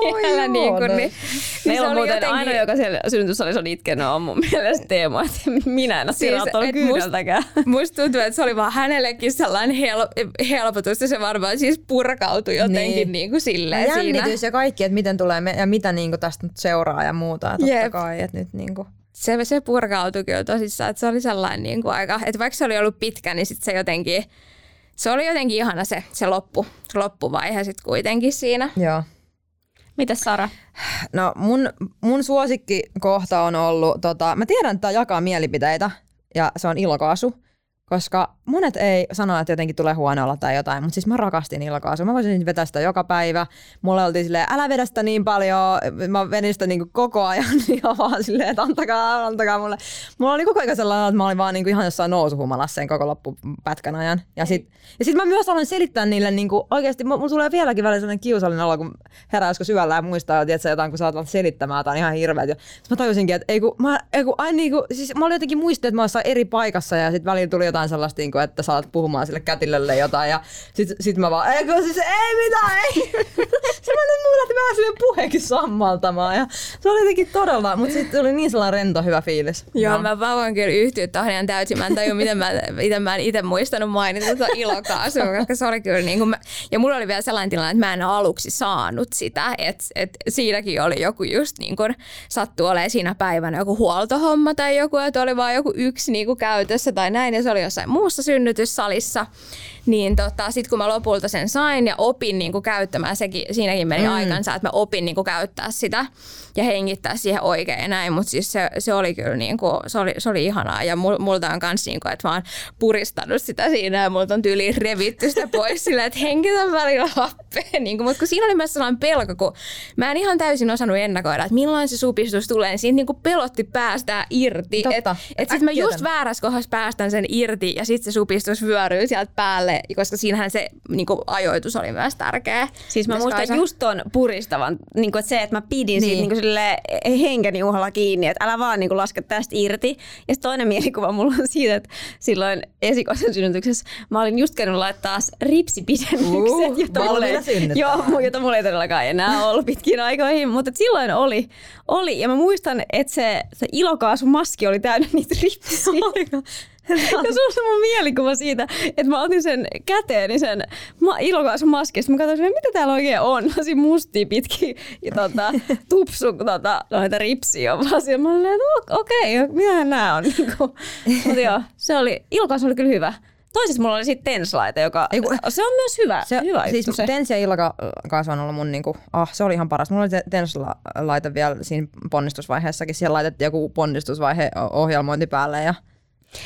siellä. Niinku, niin, siis Meillä on muuten jotenkin... aina, joka siellä synnytyssalissa on itkenyt, on mun mielestä Teemo, että minä en ole siis, kyydeltäkään. Musta tuntuu, että se oli vaan hänellekin sellainen hel- helpotus se varmaan siis purkautui jotenkin niin. niin kuin silleen ja jännitys siinä. ja kaikki, että miten tulee me, ja mitä niin kuin tästä nyt seuraa ja muuta. Ja totta Jep. kai, että nyt niin kuin. Se, se purkautui kyllä tosissaan, että se oli sellainen niin kuin aika, että vaikka se oli ollut pitkä, niin sitten se jotenkin, se oli jotenkin ihana se, se loppu, loppuvaihe sitten kuitenkin siinä. Joo. Mitäs Sara? No mun, mun suosikkikohta on ollut, tota, mä tiedän, että tämä jakaa mielipiteitä ja se on ilokaasu koska monet ei sano, että jotenkin tulee huono olla tai jotain, mutta siis mä rakastin ilkaasua. Mä voisin vetää sitä joka päivä. Mulle oltiin silleen, älä vedä sitä niin paljon. Mä vedin sitä niin koko ajan ja vaan silleen, että antakaa, antakaa mulle. Mulla oli koko ajan sellainen, että mä olin vaan niin ihan jossain nousuhumalassa sen koko loppupätkän ajan. Ja sit, ja sit mä myös aloin selittää niille niin kuin, oikeasti, mulla tulee vieläkin välillä sellainen kiusallinen olo, kun herää joskus syvällä ja muistaa, että jotain, kun sä oot selittämään, on ihan hirveet. Ja sit mä tajusinkin, että ei kun, mä, ei kun, ai, niin kuin, siis mä olin jotenkin muistin, että mä olin eri paikassa ja sitten välillä tuli jotain sellaista, niin kuin, että saat puhumaan sille kätilölle jotain ja sit, sit mä vaan, eikö siis ei mitään, ei. se mä nyt mulla lähti vähän sille puheekin sammaltamaan ja se oli jotenkin todella, mutta sitten tuli niin sellainen rento hyvä fiilis. Joo, no. mä vaan voin kyllä yhtyä tuohon ihan täysin. Mä en tajua, miten mä, miten mä en itse muistanut mainita tuota ilokaasua, koska se oli kyllä niin kuin mä, ja mulla oli vielä sellainen tilanne, että mä en aluksi saanut sitä, että, että siinäkin oli joku just niin kuin sattuu olemaan siinä päivänä joku huoltohomma tai joku, että oli vaan joku yksi niin kuin käytössä tai näin ja se oli jossain muussa synnytyssalissa, niin tota, sitten kun mä lopulta sen sain ja opin niin kuin käyttämään, sekin, siinäkin meni mm. aikansa, että mä opin niin kuin käyttää sitä ja hengittää siihen oikein ja näin, mutta siis se, se oli kyllä niin kuin, se oli, se oli ihanaa ja mul, multa on kans niin kuin, että mä oon puristanut sitä siinä ja multa on tyyliin revitty sitä pois silleen, että hengitä välillä happea, niin mutta kun siinä oli myös sellainen pelko, kun mä en ihan täysin osannut ennakoida, että milloin se supistus tulee, niin siinä niin kuin pelotti päästää irti, että et sitten mä just väärässä kohdassa päästän sen irti ja sitten se supistus vyöryy sieltä päälle, koska siinähän se niin kuin, ajoitus oli myös tärkeä. Siis mä muistan Kaisa... just ton puristavan, niin kuin, että se, että mä pidin niin. siitä niin kuin sille henkeni uhalla kiinni, että älä vaan niin kuin, laske tästä irti. Ja toinen mielikuva mulla on siitä, että silloin esikoisen synnytyksessä mä olin just käynyt laittaa ripsipidennykset, uh, jota, mulla ei, joo, jota mulla ei todellakaan enää ollut pitkin aikoihin, mutta silloin oli, oli. Ja mä muistan, että se, se ilokaasumaski oli täynnä niitä ripsiä. Ja sulla mun mielikuva siitä, että mä otin sen käteeni sen ma- ilokaasun maskista. Mä katsoin, mitä täällä oikein on. Mä olisin mustia pitki ja tota, tupsu tota, noita ripsiä vaan siellä. Mä olin, että okei, okay, mitähän nää on. Mutta joo, se oli, ilokaasu oli kyllä hyvä. Toisessa mulla oli sitten tenslaite, joka Eiku, se on myös hyvä. Se, hyvä siis se. Tens ja ilokaasu on ollut mun niinku, ah, se oli ihan paras. Mulla oli tenslaite vielä siinä ponnistusvaiheessakin. Siellä laitettiin joku ponnistusvaihe ohjelmointi päälle ja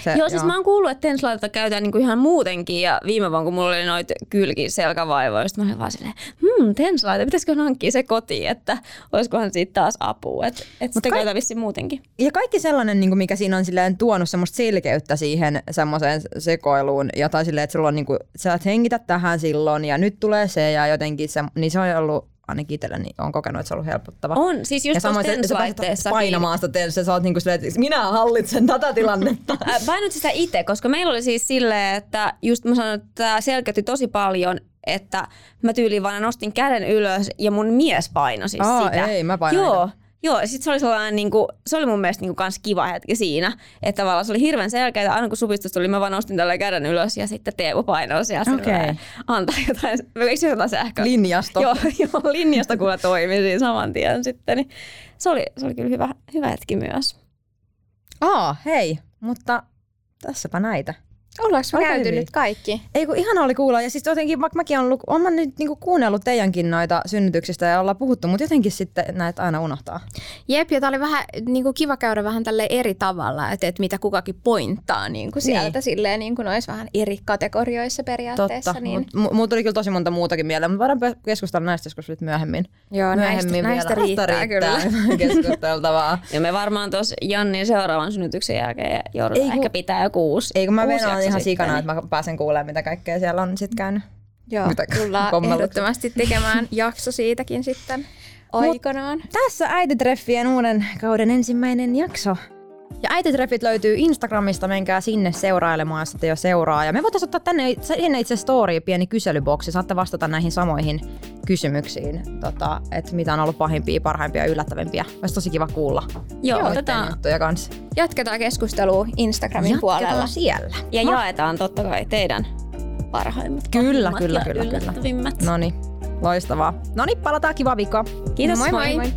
se, joo, siis joo. mä oon kuullut, että tenslaita käytetään niinku ihan muutenkin ja viime vuonna kun mulla oli noita kylki selkävaivoja, mä olin vaan silleen, hmm, tenslaita, pitäisikö hankkia se kotiin, että olisikohan siitä taas apua, että et sitä kaik- muutenkin. Ja kaikki sellainen, niin kuin mikä siinä on silleen tuonut semmoista selkeyttä siihen semmoiseen sekoiluun ja tai silleen, että sulla on niin kuin, sä hengitä tähän silloin ja nyt tulee se ja jotenkin se, niin se on ollut ainakin itselleni on kokenut, että se on ollut helpottava. On, siis just tuossa TENS-laitteessa. Painamaan sitä TENS, sä oot niinku silleen, että minä hallitsen tätä tilannetta. Painot sitä itse, koska meillä oli siis silleen, että just mä sanoin, että tämä selkeytti tosi paljon, että mä tyyliin vaan nostin käden ylös ja mun mies painoi siis Aa, sitä. ei, mä painoin Joo, niitä. Joo, sit se oli sellainen, niin kuin, se oli mun mielestä niin kuin, kans kiva hetki siinä, että tavallaan se oli hirveän selkeää, aina kun supistus tuli, mä vaan nostin tällä käden ylös ja sitten Teemu painoi Okei. silleen, antaa jotain, eikö se jotain sähköä? Linjasto. Joo, joo, linjasta kuule toimi siinä saman tien sitten, niin se oli, se oli kyllä hyvä, hyvä hetki myös. Aa, hei, mutta tässäpä näitä. Ollaanko me käyty hyvin. nyt kaikki? Ei kun ihana oli kuulla. Ja siis jotenkin, vaikka mäkin olen, on mä nyt niinku kuunnellut teidänkin noita synnytyksistä ja ollaan puhuttu, mutta jotenkin sitten näitä aina unohtaa. Jep, ja tää oli vähän niin kuin kiva käydä vähän tälle eri tavalla, että, että mitä kukakin pointtaa niin kuin sieltä Niin. silleen niin kuin noissa vähän eri kategorioissa periaatteessa. Totta, niin, mutta mulla tuli kyllä tosi monta muutakin mieleen, mutta voidaan keskustella näistä joskus nyt myöhemmin. joo, näistä, myöhemmin näistä vielä. riittää, kyllä. keskusteltavaa. Ja me varmaan tuossa Jannin seuraavan synnytyksen jälkeen joudutaan ehkä pitää joku uusi Ei kun mä uusi venaan ihan sitten, sikana, niin- että mä pääsen kuulemaan, mitä kaikkea siellä on sit käynyt. Joo, Mitä tullaan kommellut? ehdottomasti tekemään jakso siitäkin sitten aikanaan. Tässä äititreffien uuden kauden ensimmäinen jakso. Ja äititreffit löytyy Instagramista, menkää sinne seurailemaan, jos ette jo seuraa. Ja me voitaisiin ottaa tänne sinne itse story pieni kyselyboksi, saatte vastata näihin samoihin kysymyksiin, tota, että mitä on ollut pahimpia, parhaimpia ja yllättävimpiä. Olisi tosi kiva kuulla. Joo, otetaan juttuja kanssa. Jatketaan keskustelua Instagramin Jatketaan puolella. siellä. ja jaetaan totta kai teidän parhaimmat, Kyllä, kyllä, kyllä, kyllä. No niin, loistavaa. No niin, palataan kiva viikko. Kiitos, Moi moi! moi.